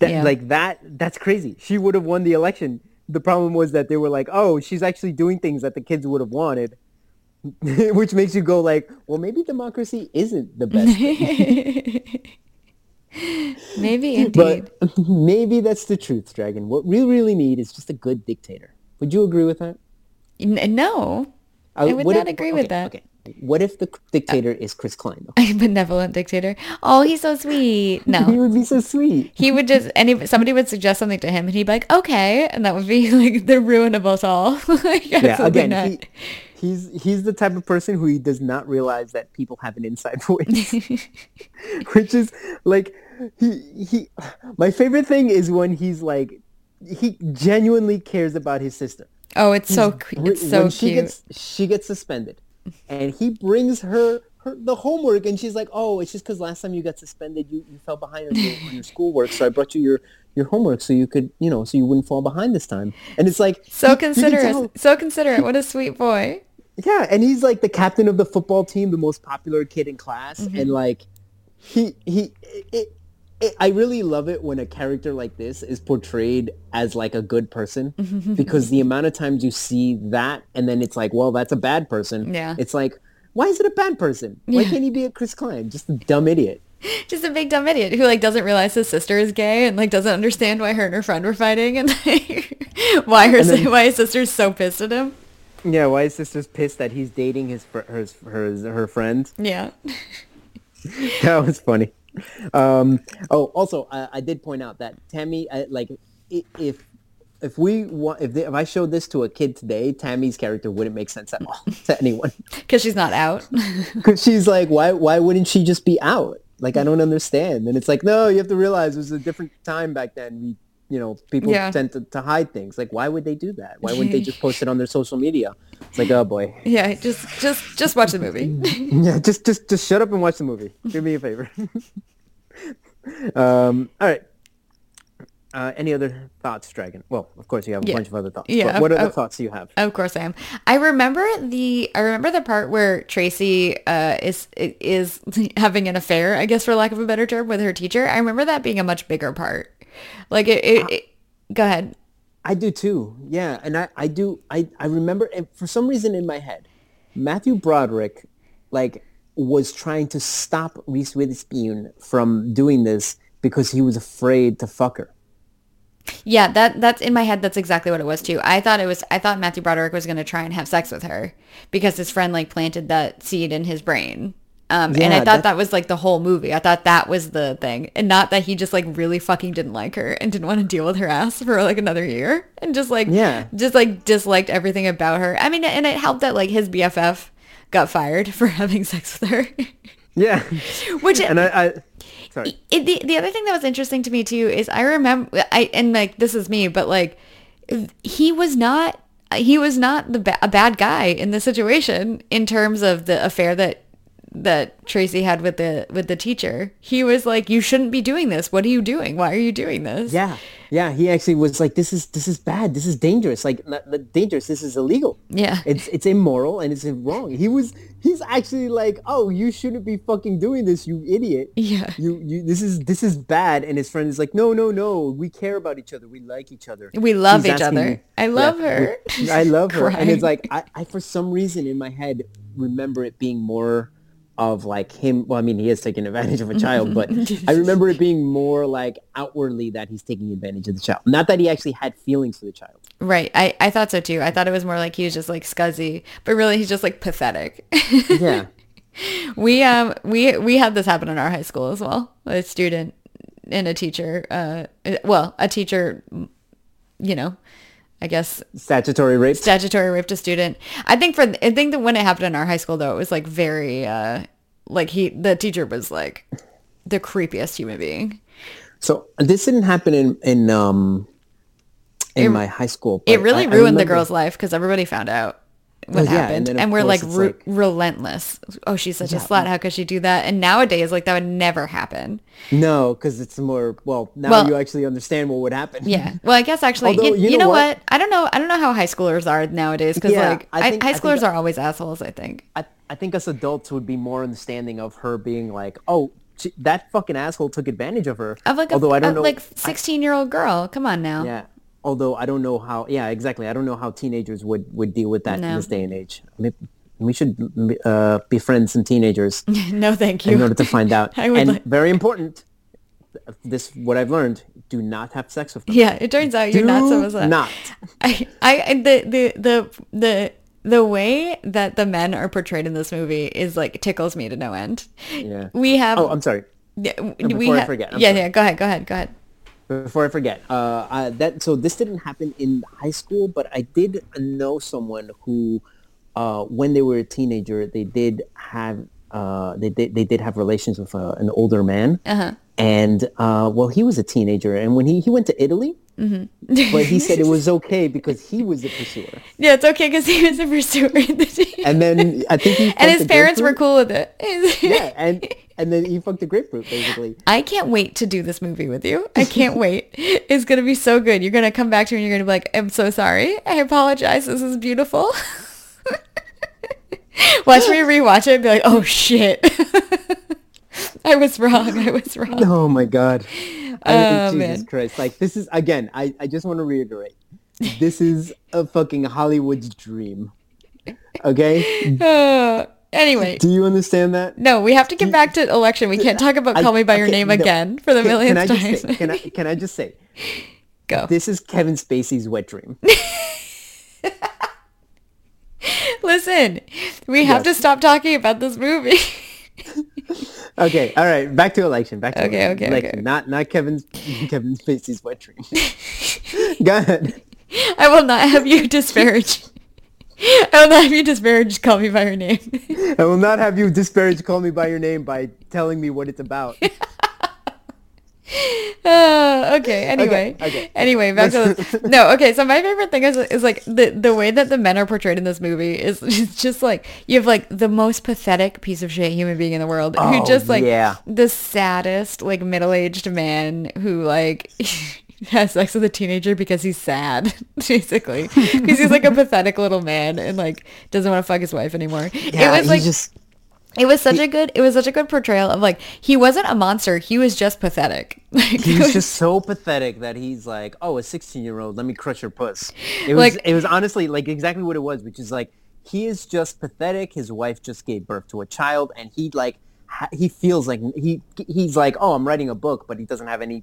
That, Yeah. Like that, that's crazy. She would have won the election. The problem was that they were like, oh, she's actually doing things that the kids would have wanted, which makes you go like, well, maybe democracy isn't the best. thing. Maybe indeed. but maybe that's the truth, Dragon. What we really need is just a good dictator. Would you agree with that? N- no, Uh, I would not if- agree with that. Okay. What if the dictator uh, is Chris Klein? A benevolent dictator. Oh, he's so sweet. No, he would be so sweet. He would just, any somebody would suggest something to him and he'd be like, okay. And that would be like the ruin of us all. like, yeah again he, he's he's the type of person who he does not realize that people have an inside voice which is like he he my favorite thing is when he's like he genuinely cares about his sister oh, it's so, He's cu- it's so when she cute. gets she gets suspended and he brings her her the homework and she's like oh it's just because last time you got suspended you, you fell behind on your, on your schoolwork so i brought you your your homework so you could you know so you wouldn't fall behind this time and it's like so you- you can considerate. So considerate. What a sweet boy. yeah, and he's like the captain of the football team, the most popular kid in class, Mm-hmm. and like he he. It, it, I really love it when a character like this is portrayed as like a good person mm-hmm. because the amount of times you see that and then it's like, well, that's a bad person. Yeah. It's like, why is it a bad person? Why Yeah. can't he be a Chris Klein? Just a dumb idiot. Just a big dumb idiot who like doesn't realize his sister is gay and like doesn't understand why her and her friend were fighting and like why her then- why his sister's so pissed at him. Yeah, why his sister's pissed that he's dating his her her her friend. Yeah. that was funny. Um, oh, also, I, I did point out that Tammy, I, like, if if we want, if, they, if I showed this to a kid today, Tammy's character wouldn't make sense at all to anyone Because she's not out. because she's like, why why wouldn't she just be out? Like, I don't understand. And it's like, no, you have to realize it was a different time back then. We, you know, people Yeah. tend to, to hide things. Like, why would they do that? Why wouldn't they just post it on their social media? It's like, oh boy. yeah, just just just watch the movie. Yeah, just just just shut up and watch the movie. Do me a favor. um, all right. Uh, any other thoughts, Dragon? Well, of course you have a Yeah. bunch of other thoughts. Yeah, but what of- other of- thoughts do you have? Of course I am. I remember the I remember the part where Tracy uh, is is having an affair, I guess for lack of a better term, with her teacher. I remember that being a much bigger part. Like it, it, it go ahead. I do too. Yeah, and I, I do. I, I remember, for some reason in my head, Matthew Broderick, like, was trying to stop Reese Witherspoon from doing this because he was afraid to fuck her. Yeah, that that's in my head. That's exactly what it was too. I thought it was. I thought Matthew Broderick was going to try and have sex with her because his friend like planted that seed in his brain. Um, and I thought that- that was like the whole movie. I thought that was the thing, and not that he just like really fucking didn't like her and didn't want to deal with her ass for like another year, and just like Yeah. just like disliked everything about her. I mean, and it helped that like his BFF got fired for having sex with her, Yeah, which and I, I Sorry. It, the the other thing that was interesting to me too is I remember I and like this is me, but like he was not he was not the ba- a bad guy in the situation in terms of the affair that that Tracy had with the with the teacher. He was like, "You shouldn't be doing this. What are you doing? Why are you doing this?" Yeah, yeah. He actually was like, "This is this is bad. This is dangerous. Like not, not dangerous. This is illegal. Yeah. it's it's immoral and it's wrong." He was he's actually like, "Oh, you shouldn't be fucking doing this, you idiot. Yeah. you you this is this is bad." And his friend is like, "No, no, no. We care about each other. We like each other. We love He's each other. me- I love her. I love her." and it's like I, I for some reason in my head remember it being more of like him well i mean he is taking advantage of a child but i remember it being more like outwardly that he's taking advantage of the child not that he actually had feelings for the child Right. I, I thought so too. I thought it was more like he was just like scuzzy, but really he's just like pathetic. yeah we um we we had this happen in our high school as well. A student and a teacher. Uh, well, a teacher. You know, I guess statutory rape statutory raped a student. I think for I think that when it happened in our high school though, it was like very uh like he the teacher was like the creepiest human being. so this didn't happen in in um in my high school It really I- I ruined the girl's life because everybody found out what Well, yeah, and happened, then, and, we're like, re- like- relentless. Oh, she's such a slut. How could she do that? And nowadays, like that would never happen. no because it's more well now Well- you actually understand what would happen Yeah. Well, I guess actually, Although, you, you know know, what? what? I don't know. I don't know how high schoolers are nowadays because Yeah, like I think- high I think schoolers that- are always assholes. I think. I, I think us adults would be more understanding of her being like oh she, that fucking asshole took advantage of her Of like although i don't a, know like sixteen year old girl. Come on now. Yeah. Although I don't know how. Yeah, exactly. I don't know how teenagers would would deal with that in this day and age. Maybe we should uh, befriend some teenagers no, thank you. in order to find out. And like- very important. This what I've learned: do not have sex with them. Yeah, it turns out you're not so sad. not. I, I, the, the, the, the, the way that the men are portrayed in this movie is like tickles me to no end. Yeah. We have. Oh, I'm sorry. yeah, we before I forget, I'm yeah, sorry. yeah. Go ahead. Go ahead. Go ahead. Before I forget, uh, I, that so this didn't happen in high school, but I did know someone who, uh, when they were a teenager, they did have uh, they did they did have relations with uh, an older man, Uh-huh. and uh, well, he was a teenager, and when he he went to Italy, Mm-hmm. but he said it was okay because he was the pursuer, Yeah, it's okay because he was the pursuer in the team. and then I think he and his parents were cool with it. Yeah, and and then he fucked the grapefruit basically. I can't wait to do this movie with you. I can't wait. It's gonna be so good. You're gonna come back to me and you're gonna be like, I'm so sorry. I apologize. This is beautiful. Watch me rewatch it and be like, oh shit. I was wrong. I was wrong. Oh my god. I Oh, Jesus man. Christ. Like this is again, I, I just want to reiterate. This is a fucking Hollywood's dream. Okay? Uh, anyway, Do you understand that? no, we have to get back to election. We can't talk about I- Call Me by Your okay, Name no. again for the Can, millionth can I just time. say, can I can I just say Go. this is Kevin Spacey's wet dream. Listen, we have to stop talking about this movie. Okay, all right, back to election. Back to Okay, election. okay, Like, okay. Not not Kevin Kevin Spacey's wet dream. Go ahead. I will not have you disparage. I will not have you disparage Call Me by Your Name. I will not have you disparage call me by your name by telling me what it's about. Uh, okay. Anyway. okay. Anyway, back to this. no. Okay. So my favorite thing is is like the the way that the men are portrayed in this movie is it's just like you have like the most pathetic piece of shit human being in the world who Oh, just like yeah. the saddest like middle aged man who like. has sex with a teenager because he's sad, basically, because he's like a pathetic little man and like doesn't want to fuck his wife anymore. Yeah, it was he's like just it was such a good it was such a good portrayal of like he wasn't a monster, he was just pathetic. Like, it He's was- just so pathetic that he's like, oh, a 16 year old, let me crush your puss. It was, Like- it was honestly like exactly what it was, which is like, he is just pathetic. His wife just gave birth to a child and he like, he feels like he, he's like, oh, I'm writing a book, but he doesn't have any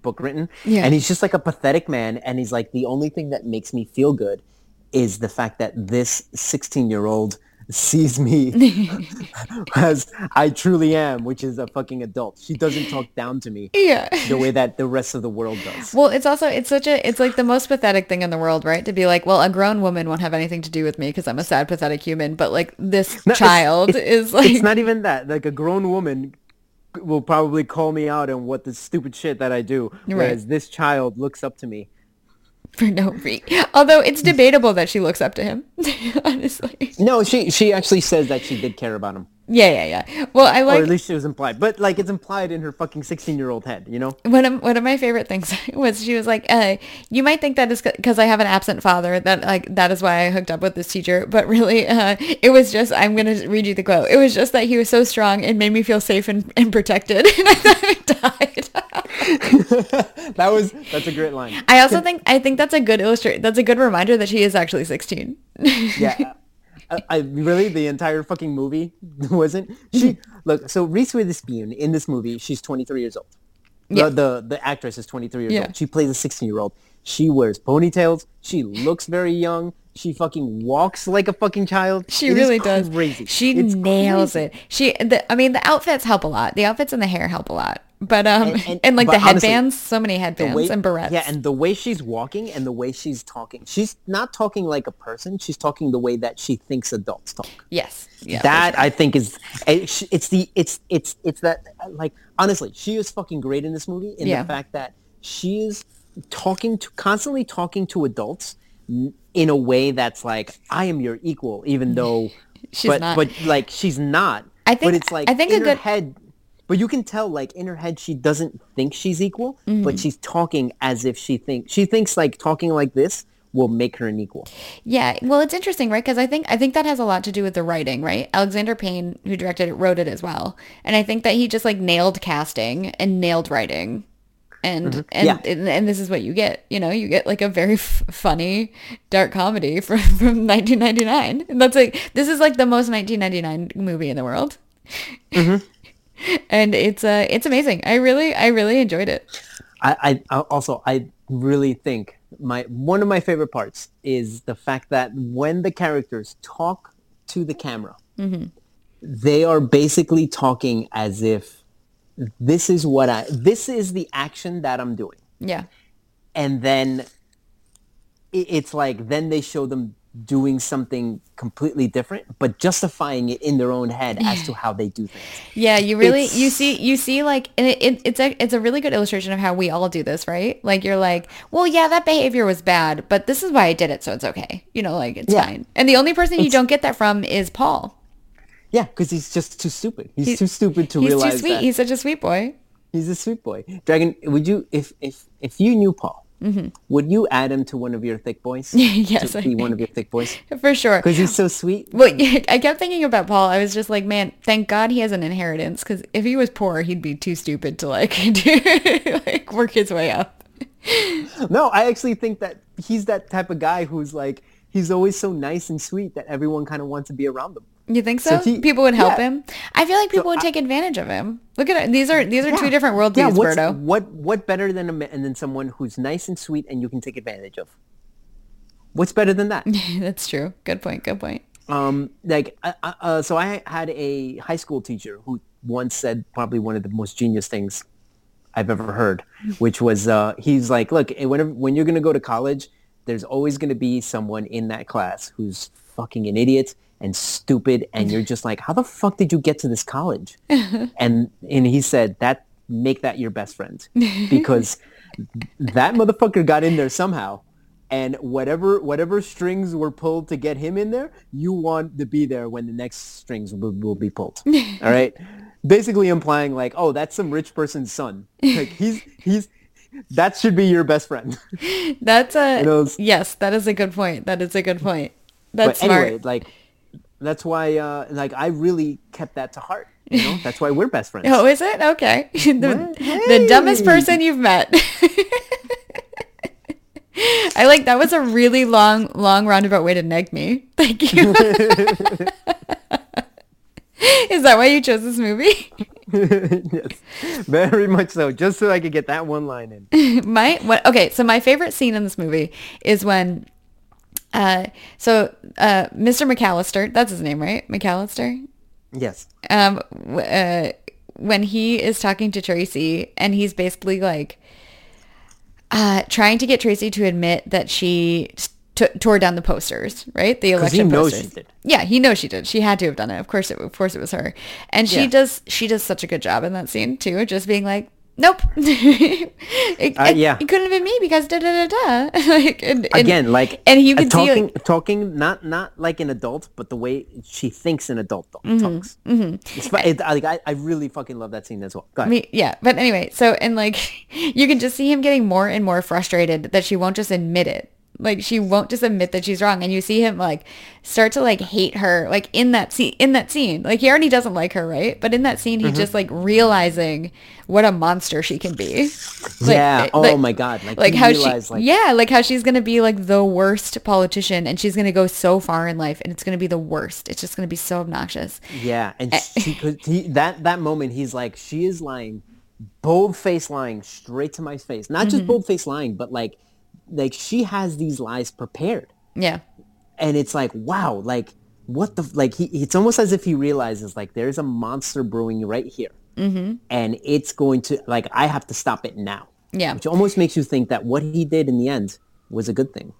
book written. Yeah. And he's just like a pathetic man. And he's like, the only thing that makes me feel good is the fact that this 16 year old sees me as I truly am, which is a fucking adult. She doesn't talk down to me yeah. the way that the rest of the world does. Well, it's also it's such a it's like the most pathetic thing in the world, right? To be like, well, a grown woman won't have anything to do with me because I'm a sad, pathetic human, but like this No, child it's- is like it's not even that. Like a grown woman will probably call me out on what the stupid shit that I do, whereas this child looks up to me. for no reason. Although it's debatable that she looks up to him, honestly. No, she she actually says that she did care about him. Yeah, yeah, yeah. Well, I like. or at least it was implied. But like it's implied in her fucking sixteen year old head, you know? one of one of my favorite things was she was like, uh, "You might think that is because I have an absent father that like that is why I hooked up with this teacher, but really, uh, it was just I'm gonna read you the quote. It was just that he was so strong and made me feel safe and, and protected, and I thought I died. that was that's a great line. I also think I think that's a good illustrate. That's a good reminder that she is actually 16. Yeah. I, I really the entire fucking movie wasn't she mm-hmm. look so Reese Witherspoon in this movie she's 23 years old Yeah. the, the the actress is 23 years Yeah. old she plays a 16 year old she wears ponytails she looks very young she fucking walks like a fucking child She It really does. crazy. She It's nails crazy. it. She, the, I mean, the outfits help a lot. The outfits and the hair help a lot. But um, and, And- and- like the honestly, headbands, so many headbands way, and barrettes. Yeah, and the way she's walking and the way she's talking. She's not talking like a person. She's talking the way that she thinks adults talk. yes, yeah, that sure. I think is it's it's the it's it's it's that like honestly, she is fucking great in this movie in Yeah. the fact that she is talking to constantly talking to adults in a way that's like I am your equal, even though She's but not. but like she's not. I think- but it's like I think a in her good- head. But you can tell, like in her head, she doesn't think she's equal, Mm-hmm. but she's talking as if she thinks she thinks like talking like this will make her an equal. Yeah, well, it's interesting, right? Because I think I think that has a lot to do with the writing, right? Alexander Payne, who directed it, wrote it as well, and I think that he just like nailed casting and nailed writing, and and, Yeah. and and this is what you get. You know, you get like a very f- funny dark comedy from from 1999, and that's like this is like the most 1999 movie in the world, and it's uh it's amazing. I really I really enjoyed it. I, I I also I really think my one of my favorite parts is the fact that when the characters talk to the camera, they are basically talking as if this is what I this is the action that I'm doing, Yeah, and then it's like then they show them doing something completely different, but justifying it in their own head as to how they do things. Yeah, you really It's- you see you see like and it, it, it's a it's a really good illustration of how we all do this, right? Like you're like, well, yeah, that behavior was bad, but this is why I did it, so it's okay. You know, like it's Yeah. fine. And the only person you don't get that from is Paul. Yeah, because he's just too stupid. He's He- too stupid to He's realize too sweet. that. He's such a sweet boy. He's a sweet boy. Dragon, would you, if if if you knew Paul, Mm-hmm. would you add him to one of your thick boys? Yes, to be one of your thick boys For sure. because he's so sweet. Well, I kept thinking about Paul. I was just like, man, thank God he has an inheritance because if he was poor, he'd be too stupid to like do, like work his way up. No, I actually think that he's that type of guy who's like he's always so nice and sweet that everyone kind of wants to be around him. You think so? he- people would help yeah. him. I feel like people would take advantage of him. Look at it. These are these are two different worldviews, Yeah, Berto. what what better than a and than someone who's nice and sweet and you can take advantage of? What's better than that? That's true. Good point. Good point. um like I- uh, so i had a high school teacher who once said probably one of the most genius things i've ever heard which was uh he's like look eh, whenever when you're going to go to college there's always going to be someone in that class who's fucking an idiot and stupid and you're just like how the fuck did you get to this college and and he said that make that your best friend because that motherfucker got in there somehow and whatever whatever strings were pulled to get him in there you want to be there when the next strings will, will be pulled all right basically implying like oh that's some rich person's son like he's he's that should be your best friend That's a it's- yes. That is a good point. That is a good point. but That's smart. anyway like that's why uh like i really kept that to heart you know that's why we're best friends Oh, is it? Okay. the, What? the dumbest person you've met. I like that was a really long, long roundabout way to neg me. Thank you. Is that why you chose this movie? yes very much so just so i could get that one line in my what okay so my favorite scene in this movie is when uh so uh mr mcallister that's his name right mcallister yes um w- uh when he is talking to tracy and he's basically like uh trying to get tracy to admit that she t- tore down the posters, right? The he election knows posters. she did. Yeah, he knows she did. She had to have done it. Of course, it, of course, it was her. And she Yeah. does. She does such a good job in that scene too, just being like, "Nope, it, Uh, yeah. it couldn't have been me because da da da da." like and, and- Again, like and you uh, see talking, like, talking not not like an adult, but the way she thinks an adult Mm-hmm, talks. It's, fu- it, I, like, I, I really fucking love that scene as well. Go ahead. me, yeah. But anyway, so and like you can just see him getting more and more frustrated that she won't just admit it. Like she won't just admit that she's wrong, and you see him like start to like hate her, like in that scene. In that scene, like he already doesn't like her, right? But in that scene, Mm-hmm. just like realizing what a monster she can be. Like, yeah. Oh like- my god. Like, like how realize, she like, yeah like how she's gonna be like the worst politician and she's gonna go so far in life and it's gonna be the worst it's just gonna be so obnoxious Yeah, and Eh. she could he, that that moment he's like she is lying, bold face lying straight to my face. Not Mm-hmm. just bold face lying, but like like she has these lies prepared, yeah and it's like wow, like what the like he it's almost as if he realizes like there's a monster brewing right here, mm-hmm. and it's going to like I have to stop it now. Yeah. which almost makes you think that what he did in the end was a good thing.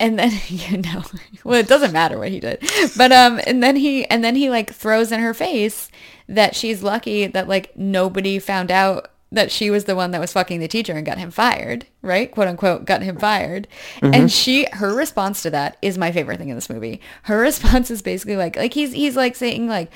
and then you know well it doesn't matter what he did but um and then he and then he like throws in her face that she's lucky that like nobody found out that she was the one that was fucking the teacher and got him fired right? Quote unquote got him fired. And mm-hmm. she her response to that is my favorite thing in this movie. Her response is basically like like he's he's like saying like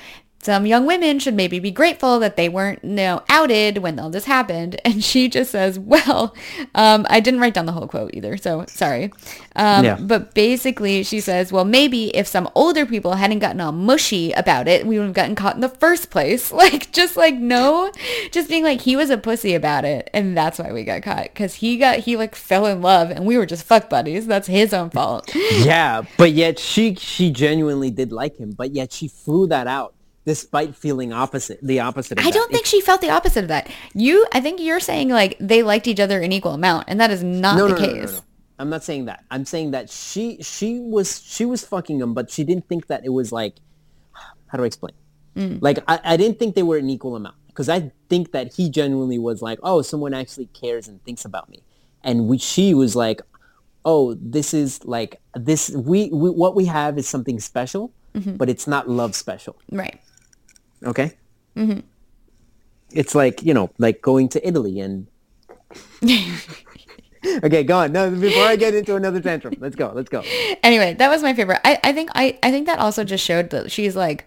some young women should maybe be grateful that they weren't you know, outed when all this happened. And she just says, well, um, I didn't write down the whole quote either, so sorry. Um, Yeah. But basically she says, well, maybe if some older people hadn't gotten all mushy about it, we would have gotten caught in the first place. Like, just like, no, just being like, he was a pussy about it. And that's why we got caught. Because he got, he like fell in love and we were just fuck buddies. That's his own fault. Yeah, but yet she she genuinely did like him, but yet she threw that out despite feeling opposite the opposite. Of I that. don't think she felt the opposite of that. You, I think you're saying like they liked each other in equal amount, and that is not no, the no, no, case. no, no. I'm not saying that. I'm saying that she she was she was fucking him, but she didn't think that it was like how do I explain? Mm. Like I, I didn't think they were an equal amount because I think that he genuinely was like, oh, someone actually cares and thinks about me, and we, she was like, oh, this is like this we, we what we have is something special, Mm-hmm. but it's not love special. Right. Okay. Mm-hmm. It's like you know, like going to Italy and. okay, go on. No, before I get into another tantrum, let's go. Let's go. Anyway, that was my favorite. I, I think I, I think that also just showed that she's like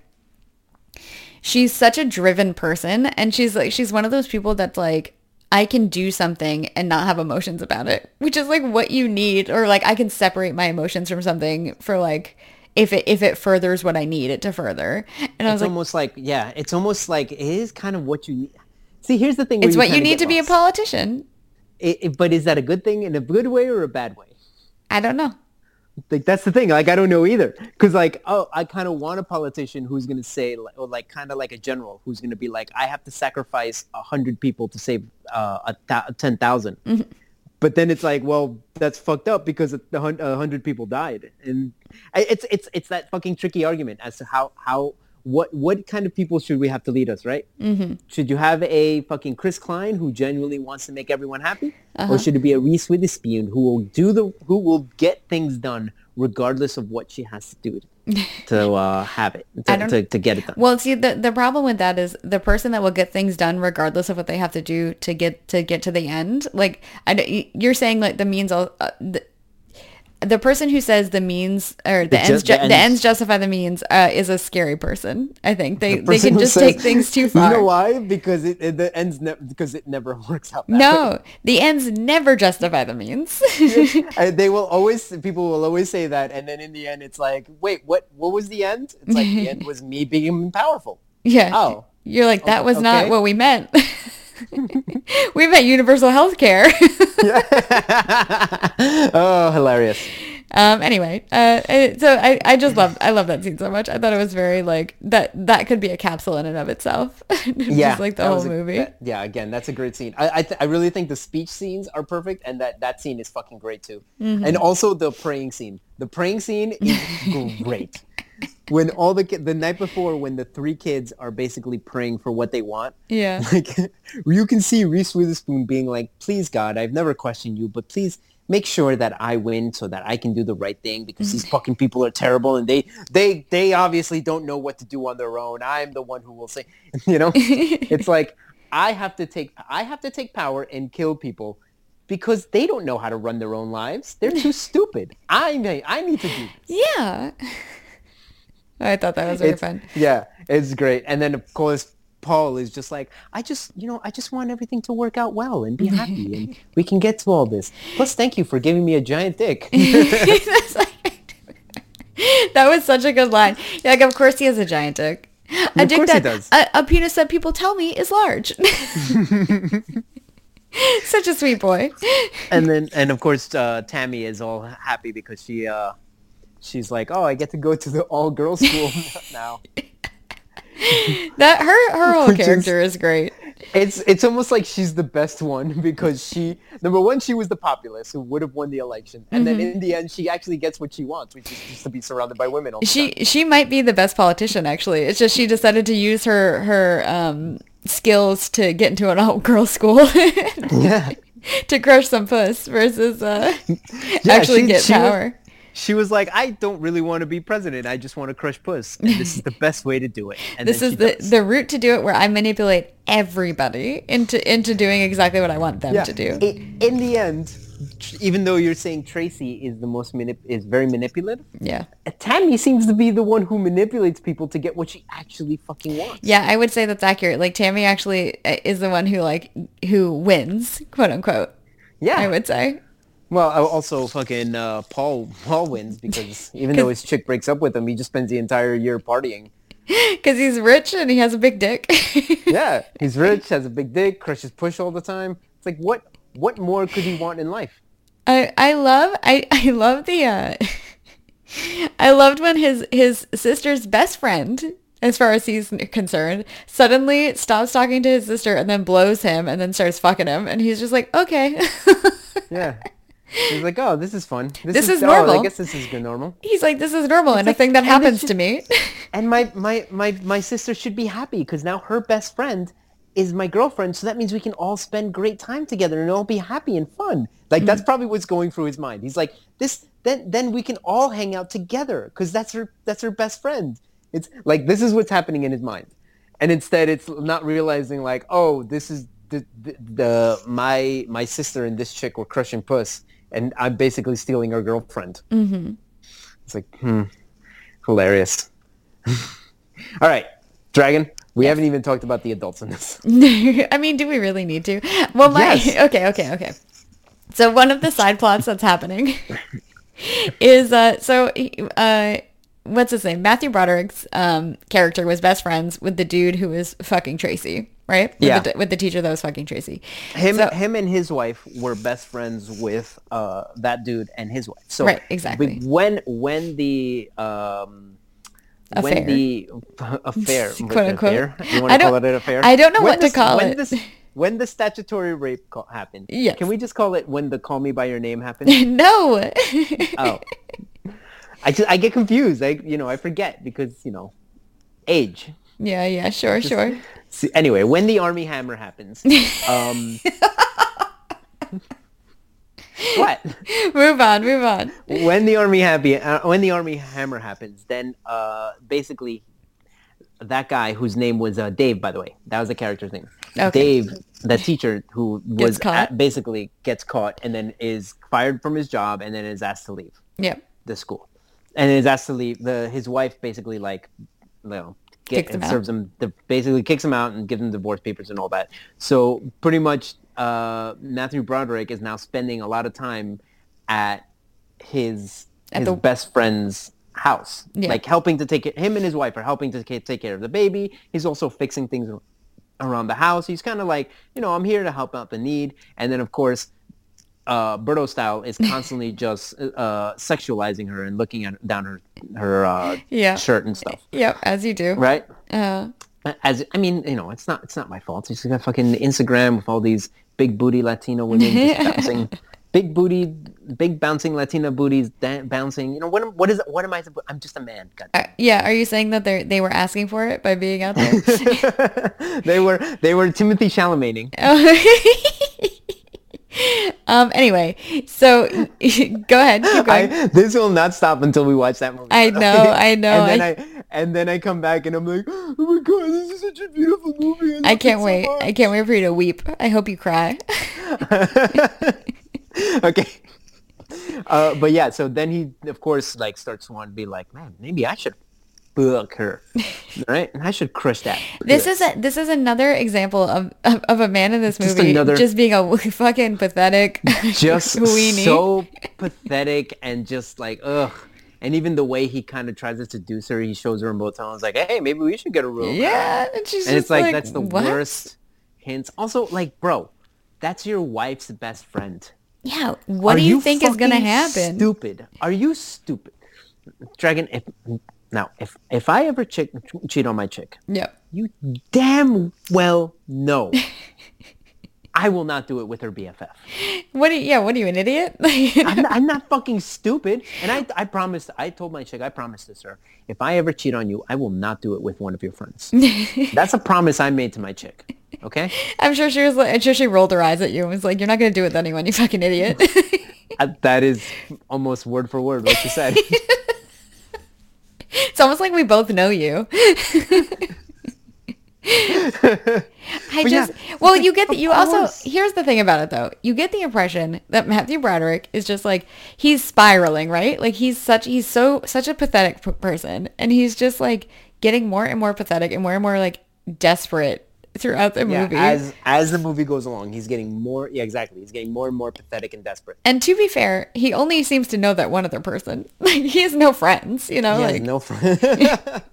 she's such a driven person and she's like she's one of those people that's like I can do something and not have emotions about it, which is like what you need or like I can separate my emotions from something for like if it if it furthers what I need it to further. And I was It's like almost like yeah, it's almost like it is kind of what you need. See, here's the thing. it's what you need to be a politician. It- it- but is that a good thing in a good way or a bad way? I don't know. Like that's the thing. Like I don't know either. Because like oh, I kind of want a politician who's gonna say like, or like kind of like a general who's gonna be like, I have to sacrifice a hundred people to save uh, a th- ten But then it's like, well, that's fucked up because a hundred people died, and it's it's it's that fucking tricky argument as to how how what what kind of people should we have to lead us, right? Mm-hmm. Should you have a fucking Chris Klein who genuinely wants to make everyone happy, or should it be a Reese Witherspoon who will do the who will get things done regardless of what she has to do to uh, have it to, to, to get it done? Well, see, the the problem with that is the person that will get things done regardless of what they have to do to get to get to the end. Like, I you're saying like the means all. Uh, the, the person who says the means or the, The ju- ends, the ju- the ends- ends justify the means uh, is a scary person. I think they they can just says- take things too far. You know why? Because it, it the ends ne- because it never works out. That way. No, the ends never justify the means. Uh, they will always people will always say that and then in the end it's like wait what what was the end it's like the end was me being powerful yeah. Oh. You're like that was not okay. what we meant. We meant universal health care. oh hilarious Um, anyway, uh, uh, so I, I just love, I love that scene so much. I thought it was very like that, that could be a capsule in and of itself. yeah just like the whole a- movie. that- yeah again that's a great scene i I, th- I really think the speech scenes are perfect and that that scene is fucking great too Mm-hmm. and also the praying scene the praying scene is great when all the ki- the night before when the three kids are basically praying for what they want yeah. like you can see Reese Witherspoon being like, "Please God, I've never questioned you, but please make sure that I win so that I can do the right thing because these mm. fucking people are terrible and they they they obviously don't know what to do on their own. I'm the one who will say, you know, it's like I have to take I have to take power and kill people because they don't know how to run their own lives. They're too stupid. I may, I need to do this. Yeah. I thought that was very It's- fun. Yeah, it's great. And then of course Paul is just like, I just, you know, I just want everything to work out well and be happy and we can get to all this. Plus, thank you for giving me a giant dick. That was such a good line. Like, of course he has a giant dick. A Of dick course he does. A, a penis that people tell me is large. such a sweet boy. and then, and of course, uh, Tammy is all happy because she, uh, she's like, oh, I get to go to the all girls school now. That her her whole Which is- character is great. It's it's almost like she's the best one because she number one she was the populace who would have won the election and then in the end she actually gets what she wants which is just to be surrounded by women all She time. she might be the best politician actually. It's just she decided to use her her um skills to get into an all girls school yeah to crush some puss versus uh Yeah, actually she- get she was- power. She was like I don't really want to be president I just want to crush puss and this is the best way to do it and this is the does. the route to do it where I manipulate everybody into into doing exactly what I want them yeah to do. i- in the end even though you're saying Tracy is the most manip- is very manipulative yeah. Tammy seems to be the one who manipulates people to get what she actually fucking wants Yeah, I would say that's accurate. Like Tammy actually uh, is the one who like who wins, quote unquote. yeah I would say. Well, also fucking uh, Paul Paul wins because even though his chick breaks up with him, he just spends the entire year partying. Because he's rich and he has a big dick. Yeah, he's rich, has a big dick, crushes push all the time. It's like what what more could he want in life? I I love I I love the uh I loved when his his sister's best friend as far as he's concerned suddenly stops talking to his sister and then blows him and then starts fucking him and he's just like okay Yeah, he's like, oh, this is fun. This is oh, normal." I guess this is good normal. he's like this is normal and a like- thing that happens she- to me And my my my my sister should be happy because now her best friend is my girlfriend, so that means we can all spend great time together and all be happy and fun. Like that's hmm. probably what's going through his mind. He's like, this then then we can all hang out together because that's her that's her best friend. It's like this is what's happening in his mind, and instead it's not realizing like, oh, this is the the, the my my sister and this chick were crushing puss, and I'm basically stealing her girlfriend. Mm-hmm. It's like, hmm, hilarious. All right, Dragon. We haven't even talked about the adults in this. I mean, do we really need to? Well, my Yes. okay, okay, okay. So one of the side plots that's happening is uh so uh what's his name? Matthew Broderick's um character was best friends with the dude who was fucking Tracy, right? With Yeah. The, with the teacher that was fucking Tracy. Him, So- him, and his wife were best friends with uh, that dude and his wife. So Right, exactly. When when the um, Affair. when the affair, Quote, unquote. affair, you want I to call it an affair? I don't know When what to call when it. This, when the statutory rape happened, Yes. can we just call it when the call me by your name happened? no. oh, I just, I get confused. I you know I forget because you know age. yeah, yeah, sure, sure. See, anyway, when the Armie Hammer happens, um, what? move on, move on. When the army happy, uh, when the Armie Hammer happens, then uh, basically that guy whose name was uh, Dave, by the way, that was the character's name. Okay. Dave, the teacher who was caught? at- basically gets caught and then is fired from his job and then is asked to leave Yep. the school, and is asked to leave. The his wife basically like, you know, get, Kicks him out. serves him, the, basically kicks him out and gives him divorce papers and all that. So pretty much, uh, Matthew Broderick is now spending a lot of time at his At his the- best friend's house, Yeah. like helping to take it. Him and his wife are helping to take care of the baby. He's also fixing things around the house. He's kind of like, you know, I'm here to help out the need. And then of course, uh, Berto style is constantly just uh, sexualizing her and looking at down her her uh, Yeah. shirt and stuff, Yep, as you do. right? Uh, As I mean, you know, it's not it's not my fault. It's got fucking Instagram with all these big booty Latino women just bouncing, big booty, big bouncing Latina booties dan- bouncing. You know, what am, what is what am I? I'm just a man. Uh, yeah, are you saying that they they were asking for it by being out there? they were they were Timothy Chalamaining. Oh. Um. Anyway, so go ahead. I, this will not stop until we watch that movie. I know, I know, And then I- I, and then I come back and I'm like, oh my god, this is such a beautiful movie. I it can't wait. much." I can't wait for you to weep. I hope you cry. okay. Uh, but yeah, so then he, of course, like starts to want to be like, man, maybe I should fuck her, right? And I should crush that. This is a this is another example of of, of a man in this Just movie another- just being a fucking pathetic just weenie. so pathetic and just like ugh. And even the way he kind of tries to seduce her, he shows her in both motels like, hey, maybe we should get a room. yeah, and she's and it's like, that's the "What?" worst hints. Also, like, bro, that's your wife's best friend. Yeah, what Are do you, think is gonna happen? Stupid. Are you stupid? Dragon, if now if if I ever chick, cheat on my chick, Yeah. you damn well know I will not do it with her BFF. What? Are you, yeah. What are you, an idiot? I'm not, I'm not fucking stupid. And I I promised I told my chick I promised this her if I ever cheat on you, I will not do it with one of your friends. That's a promise I made to my chick. Okay. I'm sure she was like, I'm sure she rolled her eyes at you and was like, "You're not gonna do it with anyone, you fucking idiot." That is almost word for word what you said. It's almost like we both know you. I But yeah, just well, you get the, of you also here's the thing about it though. You get the impression that Matthew Broderick is just like he's spiraling, right? Like he's such he's so such a pathetic p- person, and he's just like getting more and more pathetic and more and more like desperate throughout the Yeah, movie. as as the movie goes along, he's getting more. Yeah, exactly. He's getting more and more pathetic and desperate. and to be fair, he only seems to know that one other person. Like he has no friends, you know. He like has no friend.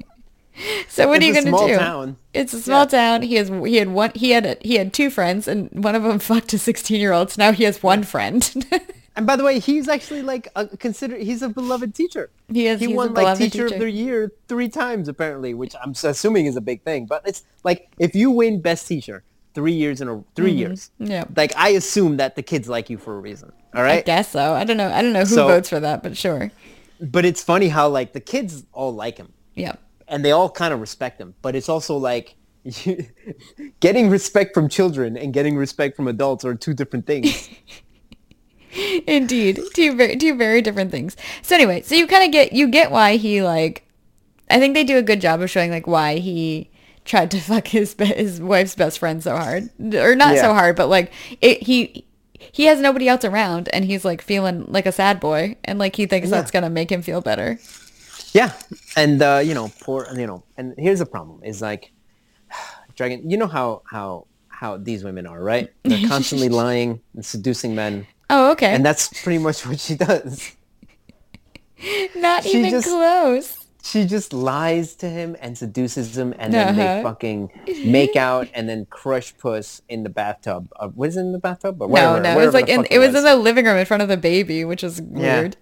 so, what are you It's a gonna small do? town. It's a small Yeah. town. He has he had one he had a, he had two friends, and one of them fucked a sixteen year old. So now he has one friend. And by the way, he's actually like a consider. He's a beloved teacher. He is- He won like teacher, teacher. of the year three times apparently, which I'm assuming is a big thing. But it's like if you win best teacher three years in a 3 years, Mm-hmm. Yeah. Like I assume that the kids like you for a reason. All right. I guess so. I don't know. I don't know who So- votes for that, but sure. But it's funny how like the kids all like him. Yeah. and they all kind of respect him. But it's also like getting respect from children and getting respect from adults are two different things. Indeed, two very two very different things. So anyway, so you kind of get you get why he like. I think they do a good job of showing like why he tried to fuck his his wife's best friend so hard, or not so hard, but like it he. He has nobody else around, and he's like feeling like a sad boy, and like he thinks Yeah. that's gonna make him feel better. yeah, and uh, you know, poor, you know, and here's the problem: is like, Dragon. You know how how how these women are, right? They're constantly lying and seducing men, Oh, okay. and that's pretty much what she does. not she even just- close. She just lies to him and seduces him, and then they Uh-huh. fucking make out and then crush puss in the bathtub. Uh, what is it in the bathtub? Or No, no, it was like in, it was in the living room in front of the baby, which is Yeah. weird.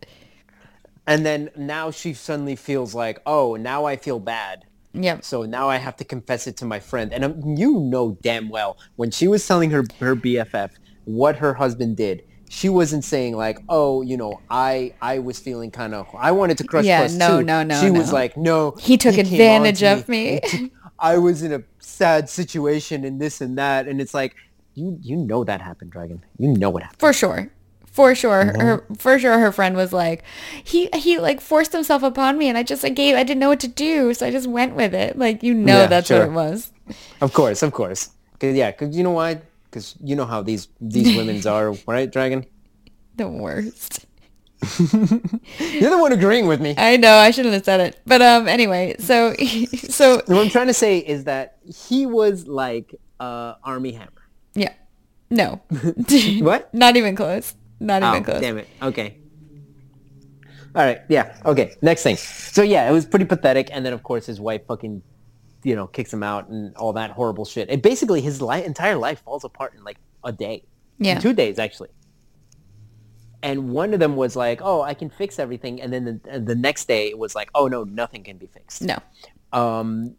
And then now she suddenly feels like, oh, now I feel bad. Yep. So now I have to confess it to my friend. And um, you know damn well when she was telling her her BFF what her husband did, she wasn't saying like, oh, you know, I I was feeling kind of I wanted to crush Yeah, no, too. no, no, She was like, no, He took on advantage of me. took- I was in a sad situation and this and that, and it's like, you you know that happened, Dragon. You know what happened. For sure. For sure. Her for sure her friend was like, he he like forced himself upon me and I just like gave I didn't know what to do, so I just went with it. Like you know Yeah, that's sure. what it was. Of course, of course. Cause yeah, cause you know why? Cause you know how these these women's are, right, Dragon? The worst. You're the one agreeing with me. I know, I shouldn't have said it. But um anyway, so so What I'm trying to say is that he was like uh, Armie Hammer. yeah. No. What? Not even close. Not Oh, even close. damn it. Okay. All right. Yeah. Okay. Next thing. So yeah, it was pretty pathetic. And then of course his wife fucking, you know, kicks him out and all that horrible shit. And basically his li- entire life falls apart in like a day. Yeah. Two days actually. And one of them was like, oh, I can fix everything. And then the, the next day it was like, oh no, nothing can be fixed. No. Um,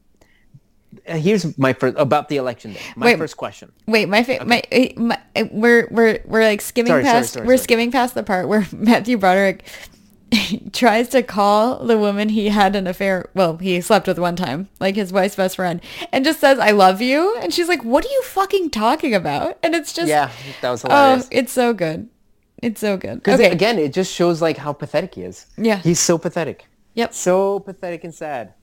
uh, here's my first about the election day. My Wait. first question. Wait, my, fa- my, uh, my uh, we're we're we're like skimming Sorry, past sorry, we're sorry. skimming past the part where Matthew Broderick tries to call the woman he had an affair well he slept with one time like his wife's best friend and just says i love you and she's like what are you fucking talking about and it's just Yeah, that was oh hilarious. it's so good it's so good Because okay again, it just shows like how pathetic he is. Yeah. He's so pathetic. Yep. So pathetic and sad.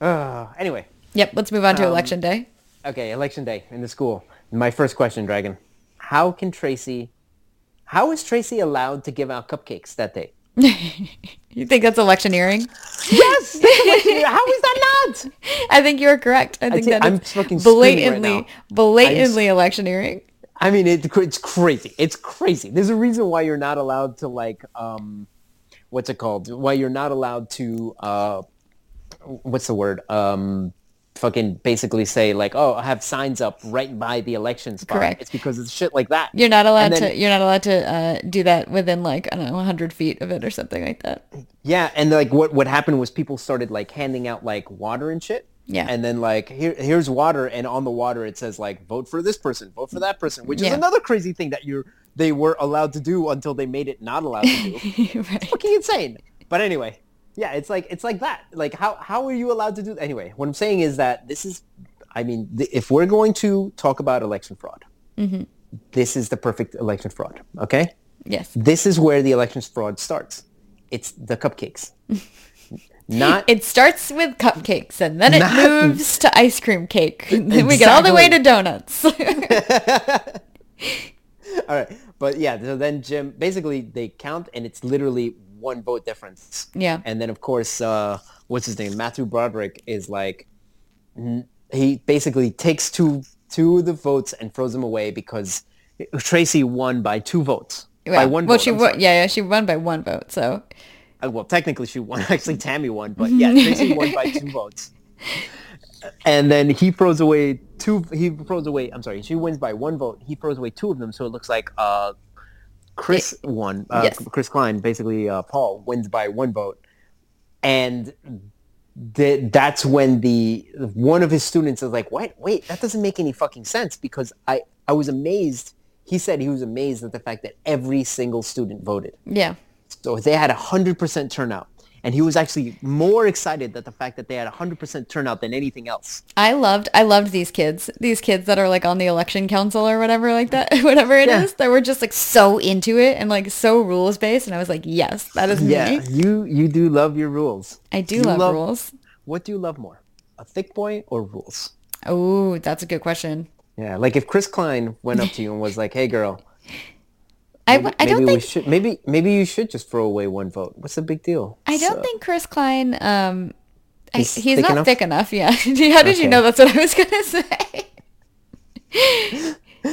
Uh, anyway, yep let's move on to Um, election day okay, election day in the school. My first question, Dragon. How can Tracy, how is Tracy allowed to give out cupcakes that day? you think that's electioneering Yes! that's how is that not? i think you're correct i think think that I'm is fucking screaming right blatantly now. blatantly electioneering I mean, it, it's crazy. It's crazy. There's a reason why you're not allowed to like, um, what's it called? Why you're not allowed to, uh, what's the word? Um, fucking basically say like, oh, I have signs up right by the election spot. Correct. It's because it's shit like that. You're not allowed then- to. You're not allowed to uh, do that within like I don't know, 100 feet of it or something like that. Yeah, and like what what happened was people started like handing out like water and shit. Yeah. And then like here here's water, and on the water it says like vote for this person, vote for that person, which is another crazy thing that you they were allowed to do until they made it not allowed to do. right. fucking insane. But anyway, yeah, it's like it's like that. Like how how are you allowed to do? Anyway, what I'm saying is that this is, I mean, th- if we're going to talk about election fraud, Mm-hmm. this is the perfect election fraud. Okay, Yes. this is where the election fraud starts. It's the cupcakes, not It starts with cupcakes and then it Not- moves to ice cream cake. Then we get all the way to donuts. all right. But yeah, so then Jim basically they count and it's literally one vote difference. Yeah. And then of course, uh, what's his name? Matthew Broderick is like, he basically takes two two of the votes and throws them away because Tracy won by two votes. by one well, vote. she won. Yeah, yeah, she won by one vote. So well, technically she won. Actually, Tammy won, but yeah, Tracy won by two votes. And then he throws away two. He throws away. I'm sorry. She wins by one vote. He throws away two of them, so it looks like uh, Chris won. Uh, Yes. Chris Klein, basically, uh, Paul wins by one vote, and th- that's when the one of his students is like, "Wait, wait, that doesn't make any fucking sense." Because I I was amazed. He said he was amazed at the fact that every single student voted. yeah, So they had a 100% turnout. And he was actually more excited that the fact that they had a 100% turnout than anything else. I loved. I loved these kids. These kids that are like on the election council or whatever like that. Whatever it is, Yeah. that were just like so into it and like so rules based. And I was like, yes, that is Yeah, me. you you do love your rules. I do You love, rules. What do you love more? A thick boy or rules? Oh, that's a good question. Yeah, like if Chris Klein went up to you and was like, "Hey girl, I, maybe, I don't maybe we think should maybe maybe you should just throw away one vote. What's the big deal?" I don't So- think Chris Klein. Um, I- He's he's, thick not enough? thick enough. Yeah. How did you know that's what I was gonna say?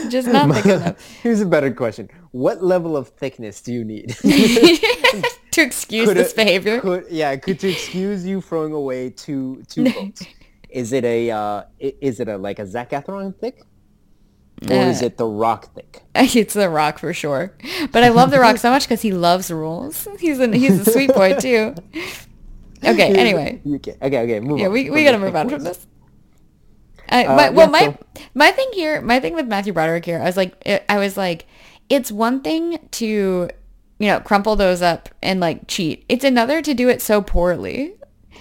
Just not thick enough Here's a better question. What level of thickness do you need? to excuse Could this it- behavior. Could, yeah, could to excuse you throwing away two two votes. Is it a uh, is it a like a Zac Efron thick, or is Uh, it the Rock thick? It's The Rock for sure. But I love The Rock so much because he loves rules. He's a he's a sweet boy too. Okay. Anyway, okay, okay, okay. Move yeah, on we, we got to move on from this. I, Uh, my, well, yeah, my my thing here, my thing with Matthew Broderick here, I was like, I was like, it's one thing to, you know, crumple those up and like cheat. It's another to do it so poorly.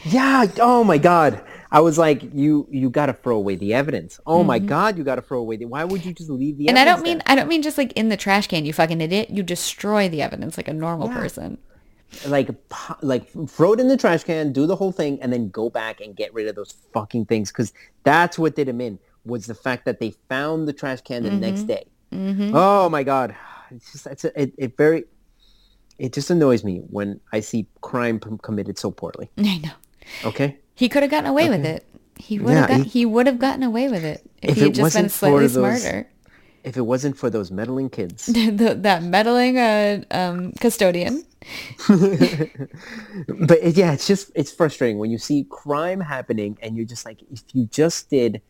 Yeah. Oh my God. I was like, you you got to throw away the evidence. Oh my God, you got to throw away the. Why would you just leave the? Mm-hmm. And I don't mean there? I don't mean just like in the trash can, you fucking idiot. You destroy the evidence like a normal person. like like throw it in the trash can, do the whole thing, and then go back and get rid of those fucking things because that's what did him in was the fact that they found the trash can the next day. Oh my god, it's just it's a, it, it very it just annoys me when I see crime p- committed so poorly. I know. Okay, He could have gotten away with it. He would have Yeah, got, he- he, would have gotten away with it if, If he had just been slightly those- smarter. if it wasn't for those meddling kids, The- that meddling uh, um, custodian. but it, yeah, it's just it's frustrating when you see crime happening and you're just like, if you just did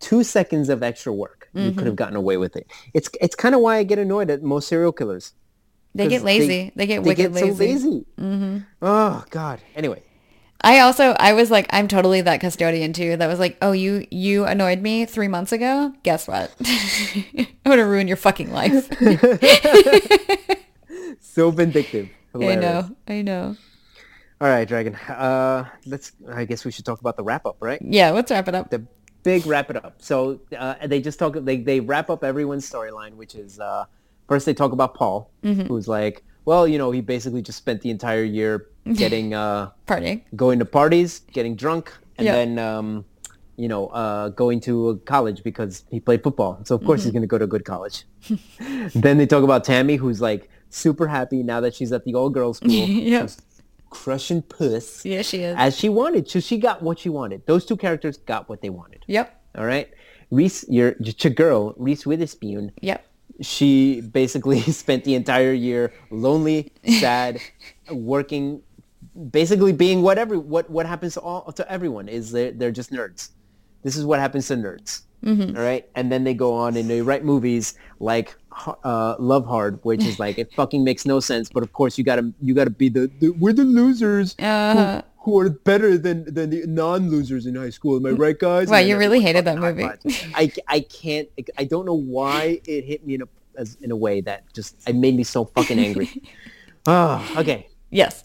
two seconds of extra work, you Mm-hmm. could have gotten away with it. It's it's kind of why I get annoyed at most serial killers. They get lazy. They, get they wicked get so lazy. lazy. Mm-hmm. Oh God. Anyway, I also I was like I'm totally that custodian too. That was like, oh you you annoyed me three months ago. Guess what? I'm gonna ruin your fucking life. so vindictive. I know. I know. All right, Dragon. Uh, let's. I guess we should talk about the wrap up, right? Yeah, let's wrap it up. The big wrap it up. So uh, they just talk. They they wrap up everyone's storyline, which is uh, first they talk about Paul, who's like, well, you know, he basically just spent the entire year getting uh, Partying. going to parties, getting drunk, and Yeah. then um, you know uh, going to college because he played football. So of course he's going to go to a good college. then they talk about Tammy, who's like super happy now that she's at the all girls school. Yep. She's crushing puss Yeah, she is. as she wanted. So she got what she wanted. Those two characters got what they wanted. Yep. All right. Reese, your, your girl, Reese Witherspoon, Yep. She basically spent the entire year lonely, sad, working, basically being whatever what what happens to all to everyone is they're, they're just nerds. This is what happens to nerds. Mm-hmm. all right, and then they go on and they write movies like uh, Love Hard, which is like it fucking makes no sense. But of course, you gotta you gotta be the, the we're the losers Uh-huh. Who, are better than than the non-losers in high school. Am I right, guys? Wow, And you really hated that movie. I, I can't I don't know why it hit me in a as, in a way that just it made me so fucking angry. oh, okay. Yes.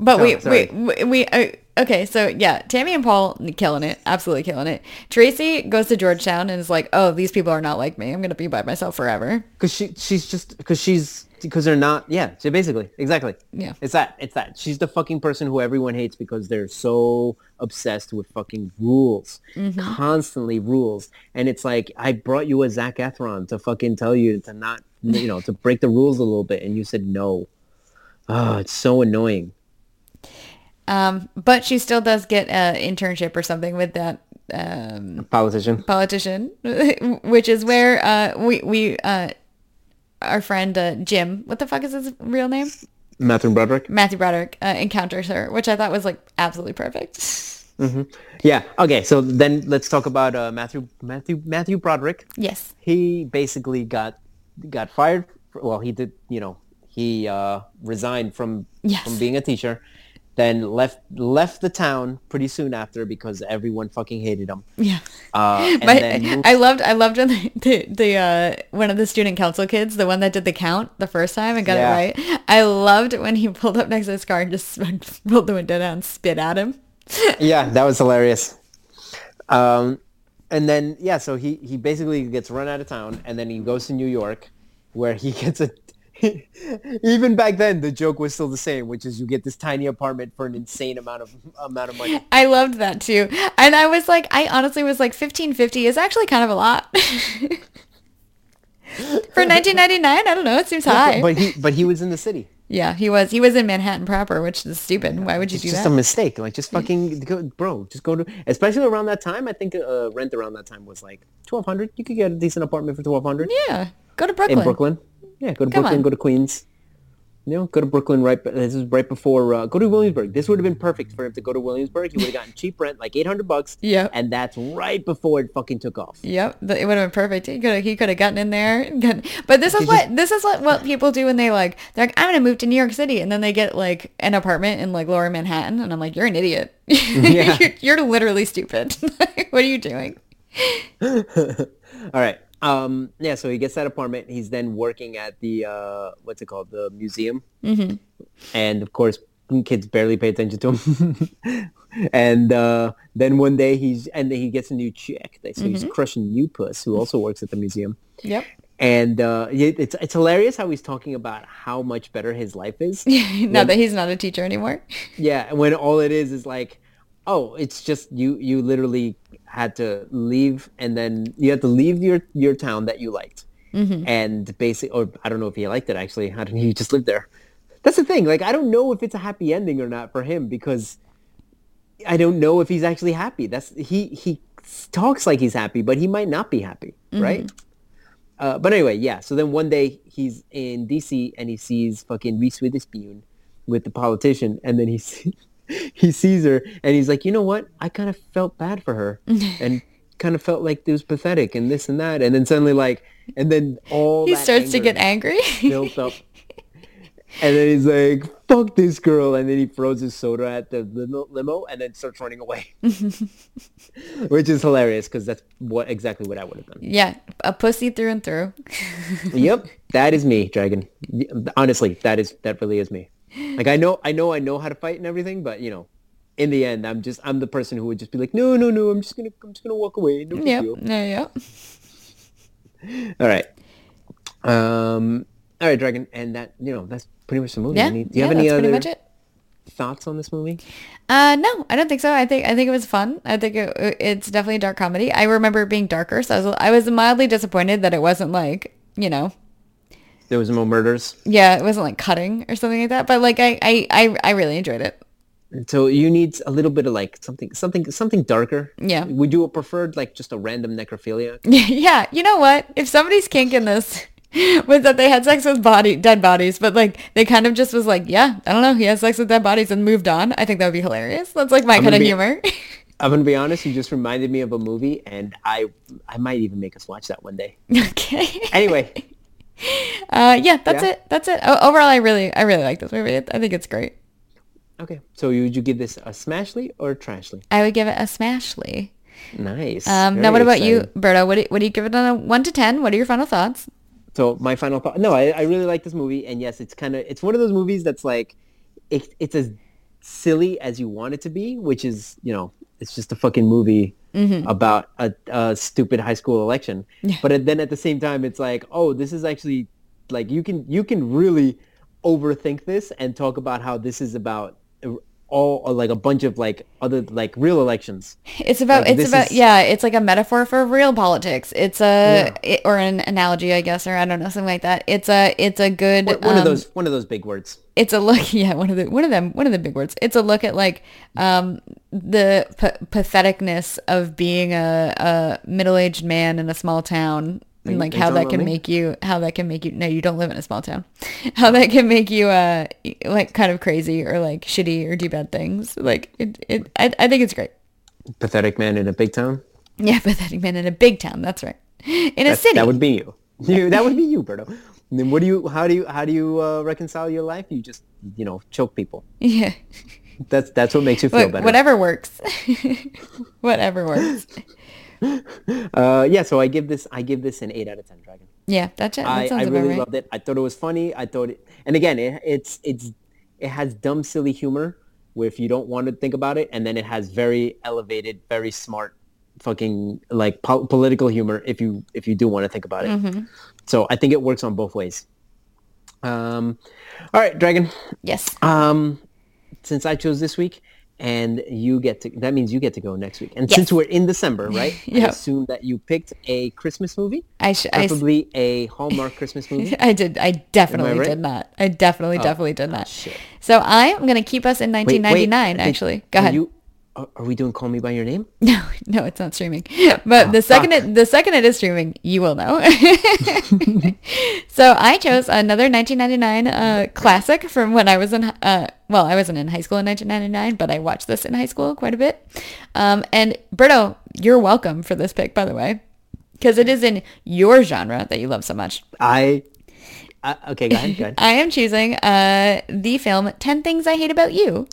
But Oh, we, we, we, we, uh, okay, so yeah, Tammy and Paul killing it, absolutely killing it. Tracy goes to Georgetown and is like, oh, these people are not like me. I'm going to be by myself forever. Because she she's just because she's because they're not yeah so basically exactly. Yeah. it's that it's that. She's the fucking person who everyone hates because they're so obsessed with fucking rules. Mm-hmm. constantly rules. And it's like I brought you a Zac Efron to fucking tell you to not you know to break the rules a little bit and you said no. Oh it's so annoying. Um, but she still does get an internship or something with that um, politician? politician, which is where uh, we, we uh, our friend uh, Jim, what the fuck is his real name? Matthew Broderick Matthew Broderick uh, encounters her, which I thought was like absolutely perfect. Mm-hmm. yeah okay so then let's talk about uh, Matthew Matthew Matthew Broderick yes. he basically got got fired. Well, he did. You know, he uh, resigned from Yes. from being a teacher, then left left the town pretty soon after because everyone fucking hated him. Yeah. Uh, and But moved- I loved I loved when the the, the uh, one of the student council kids, the one that did the count the first time and got Yeah. it right. I loved when he pulled up next to his car and just rolled the window down, and spit at him. yeah, that was hilarious. Um, and then yeah, so he he basically gets run out of town, and then he goes to New York, where he gets a. Even back then, the joke was still the same, which is you get this tiny apartment for an insane amount of amount of money. I loved that too, and I was like, I honestly was like, fifteen fifty is actually kind of a lot for nineteen ninety nine. I don't know, it seems high. But he but he was in the city. yeah, he was he was in Manhattan proper, which is stupid. Why would you it's do just that? Just a mistake. Like, just fucking go, bro. Just go to, especially around that time. I think uh, rent around that time was like twelve hundred. You could get a decent apartment for twelve hundred yeah, go to Brooklyn. in Brooklyn. Yeah, go to Come Brooklyn. on. Go to Queens. You know, go to Brooklyn. Right, this is right before. Uh, go to Williamsburg. This would have been perfect for him to go to Williamsburg. He would have gotten cheap rent, like eight hundred bucks. Yep. and that's right before it fucking took off. Yep, it would have been perfect. He could have he could have gotten in there. and gotten- But this is what this is what, what people do when they like they're like I'm gonna move to New York City and then they get like an apartment in like Lower Manhattan and I'm like you're an idiot. Yeah. you're, you're literally stupid. what are you doing? All right. Um, yeah, so he gets that apartment. He's then working at the uh, what's it called, the museum, mm-hmm. and of course, kids barely pay attention to him. and uh, then one day he's and then he gets a new chick. So Mm-hmm. he's crushing new puss, who also works at the museum. Yep. And uh, it- it's it's hilarious how he's talking about how much better his life is. now that he's not a teacher anymore. Yeah, when all it is is like, oh, it's just you. You literally had to leave, and then you had to leave your your town that you liked, and basically, Or I don't know if he liked it actually. I don't. He just lived there. That's the thing. Like I don't know if it's a happy ending or not for him because I don't know if he's actually happy. That's he he talks like he's happy, but he might not be happy, right? Uh, but anyway, yeah. So then one day he's in DC and he sees fucking Reese Witherspoon with the politician, and then he see, he sees her and he's like, you know what? I kind of felt bad for her, and kind of felt like it was pathetic and this and that, and then suddenly like, and then all He starts to get angry. built up. And then he's like, fuck this girl. And then he throws his soda at the limo, limo and then starts running away. Which is hilarious because that's what exactly what I would have done. yeah, a pussy through and through. yep, that is me, Dragon. Honestly, that is that really is me. Like I know, I know, I know how to fight and everything, but you know, in the end, I'm just, I'm the person who would just be like, no, no, no, I'm just gonna, I'm just gonna walk away. No Yep. Yeah, yeah. All right. Um. All right, Dragon, and that, you know, that's pretty much the movie. Yeah. Any- do you yeah, have any other pretty much it. thoughts on this movie? Uh, no, I don't think so. I think I think it was fun. I think it, it's definitely a dark comedy. I remember it being darker, so I was I was mildly disappointed that it wasn't like you know, There was no murders. yeah, it wasn't like cutting or something like that. But like I I I, I really enjoyed it. So you need a little bit of like something, something, something darker. Yeah. Would you have preferred like just a random necrophilia? yeah, you know what? If somebody's kink in this was that they had sex with body dead bodies, but like they kind of just was like, yeah, I don't know, he has sex with dead bodies and moved on. I think that would be hilarious. That's like my kind gonna of be- humor. I'm gonna be honest. You just reminded me of a movie, and I, I might even make us watch that one day. okay. Anyway, Uh, yeah, that's Yeah? it. That's it. O- overall, I really, I really like this movie. I think it's great. okay. So would you give this a smashly or a trashly? I would give it a smashly. Nice. Um, now, what about you. Berto? What do, what do you give it on a one to ten? What are your final thoughts? So my final thought. No, I, I really like this movie, and yes, it's kind of it's one of those movies that's like, it, it's as silly as you want it to be, which is you know it's just a fucking movie about a, a stupid high school election. But then at the same time, it's like, oh, this is actually like you can you can really overthink this and talk about how this is about all like a bunch of like other like real elections. It's about Like, it's about is- yeah, it's like a metaphor for real politics. It's a Yeah. it, or an analogy, I guess, or I don't know, something like that. It's a it's a good One, one of um, those one of those big words. it's a look yeah one of the one of them one of the big words it's a look at like um the p- patheticness of being a, a middle-aged man in a small town and like how that can me? make you how that can make you no you don't live in a small town how that can make you uh like kind of crazy or like shitty or do bad things like it, it I, I think it's great Pathetic man in a big town. yeah pathetic man in a big town that's right in a city That would be you. You that would be you, Berto. And then what do you how do you how do you uh, reconcile your life? You just you know choke people. yeah That's that's what makes you feel Look, better. whatever works whatever works Uh, yeah, so I give this I give this an eight out of ten. Dragon. yeah that's it that I, I really right loved it. I thought it was funny. I thought it, and again, it, it's it's it has dumb, silly humor where if you don't want to think about it, and then it has very elevated, very smart, fucking like po- political humor if you if you do want to think about it. Mm-hmm. So I think it works on both ways. Um, all right, Dragon. yes Um, since I chose this week, and you get to that means you get to go next week. And Yes. since we're in December, right? I assume that you picked a Christmas movie, I sh- I, s- preferably a Hallmark Christmas movie. I did. I definitely right? did not. I definitely, oh, definitely did not. shit. So I'm gonna keep us in Wait, wait, 1999. I actually, go ahead. You, are, we doing Call Me by Your Name? No, no, it's not streaming. But the second it, the second it is streaming, you will know. so I chose another 1999 uh, classic from when I was in uh, well, I wasn't in high school in 1999, but I watched this in high school quite a bit. Um, and Berto, you're welcome for this pick, by the way, because it is in your genre that you love so much. I. Uh, okay, go ahead. Go ahead. I am choosing uh, the film 10 Things I Hate About You,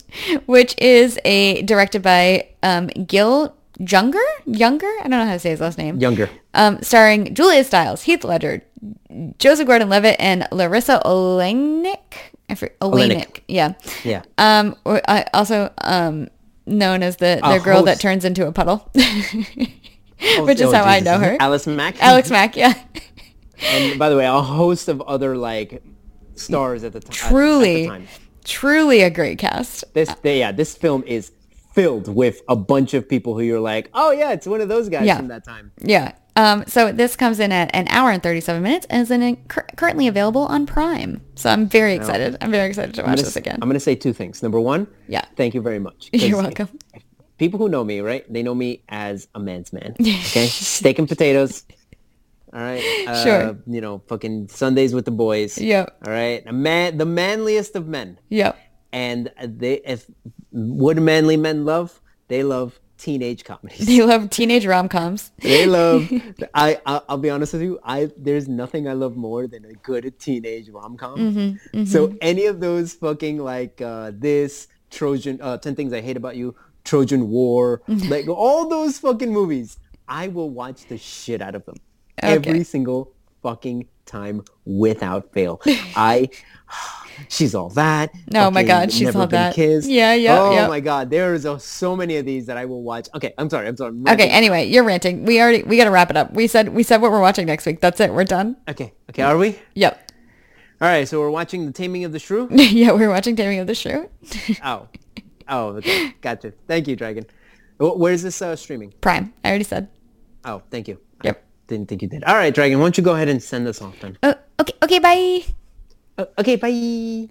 which is a directed by um, Gil Junger? Younger? I don't know how to say his last name. Younger. Um, starring Julia Stiles, Heath Ledger, Joseph Gordon-Levitt, and Larisa Oleynik. I for, Oleynik. Oleynik. Yeah. Yeah. Um, or, uh, also um, known as the, the A girl that turns into a puddle, Oh, which is oh, how I know her. Alice Mack. Alex Mack, yeah. And by the way, a host of other like stars at the, t- at- at Truly, the time. truly a great cast. This, they, yeah, this film is filled with a bunch of people who you're like, oh yeah, it's one of those guys Yeah. from that time. Yeah. Um, so this comes in at an hour and 37 minutes and is in, cur- currently available on Prime. So I'm very excited. I'm very excited to watch I'm this again. I'm gonna say two things. Number one, Yeah. thank you very much. You're if- welcome. if people who know me, right? They know me as a man's man. Okay, steak and potatoes. All right. Uh, Sure. You know, fucking Sundays with the boys. Yep. All right. A man, the manliest of men. Yep. And they, if what manly men love? They love teenage comedies. They love teenage rom-coms. They love. I, I I'll be honest with you. I there's nothing I love more than a good teenage rom com. Mm-hmm, So any of those fucking like uh, this Trojan, uh, Ten Things I Hate About You, Trojan War, Mm-hmm. like all those fucking movies, I will watch the shit out of them Okay. every single fucking time without fail. I she's all that. Oh my God, she's all that. Kissed. Yeah, yeah, Oh yeah. my god, there's uh, so many of these that I will watch. Okay, I'm sorry. I'm sorry. I'm Okay. Anyway, you're ranting. We already we got to wrap it up. We said we said what we're watching next week. That's it. We're done. Okay. Okay. Are we? Yep. All right. So we're watching the Taming of the Shrew. yeah, we're watching Taming of the Shrew. oh. Oh. Okay. Gotcha. Thank you, Dragon. Where's this uh, streaming? Prime. I already said. Oh, thank you. Yep. Didn't think you did. All right, Dragon. Why don't you go ahead and send us off then? Oh, okay. Okay. Bye. Uh, okay. Bye.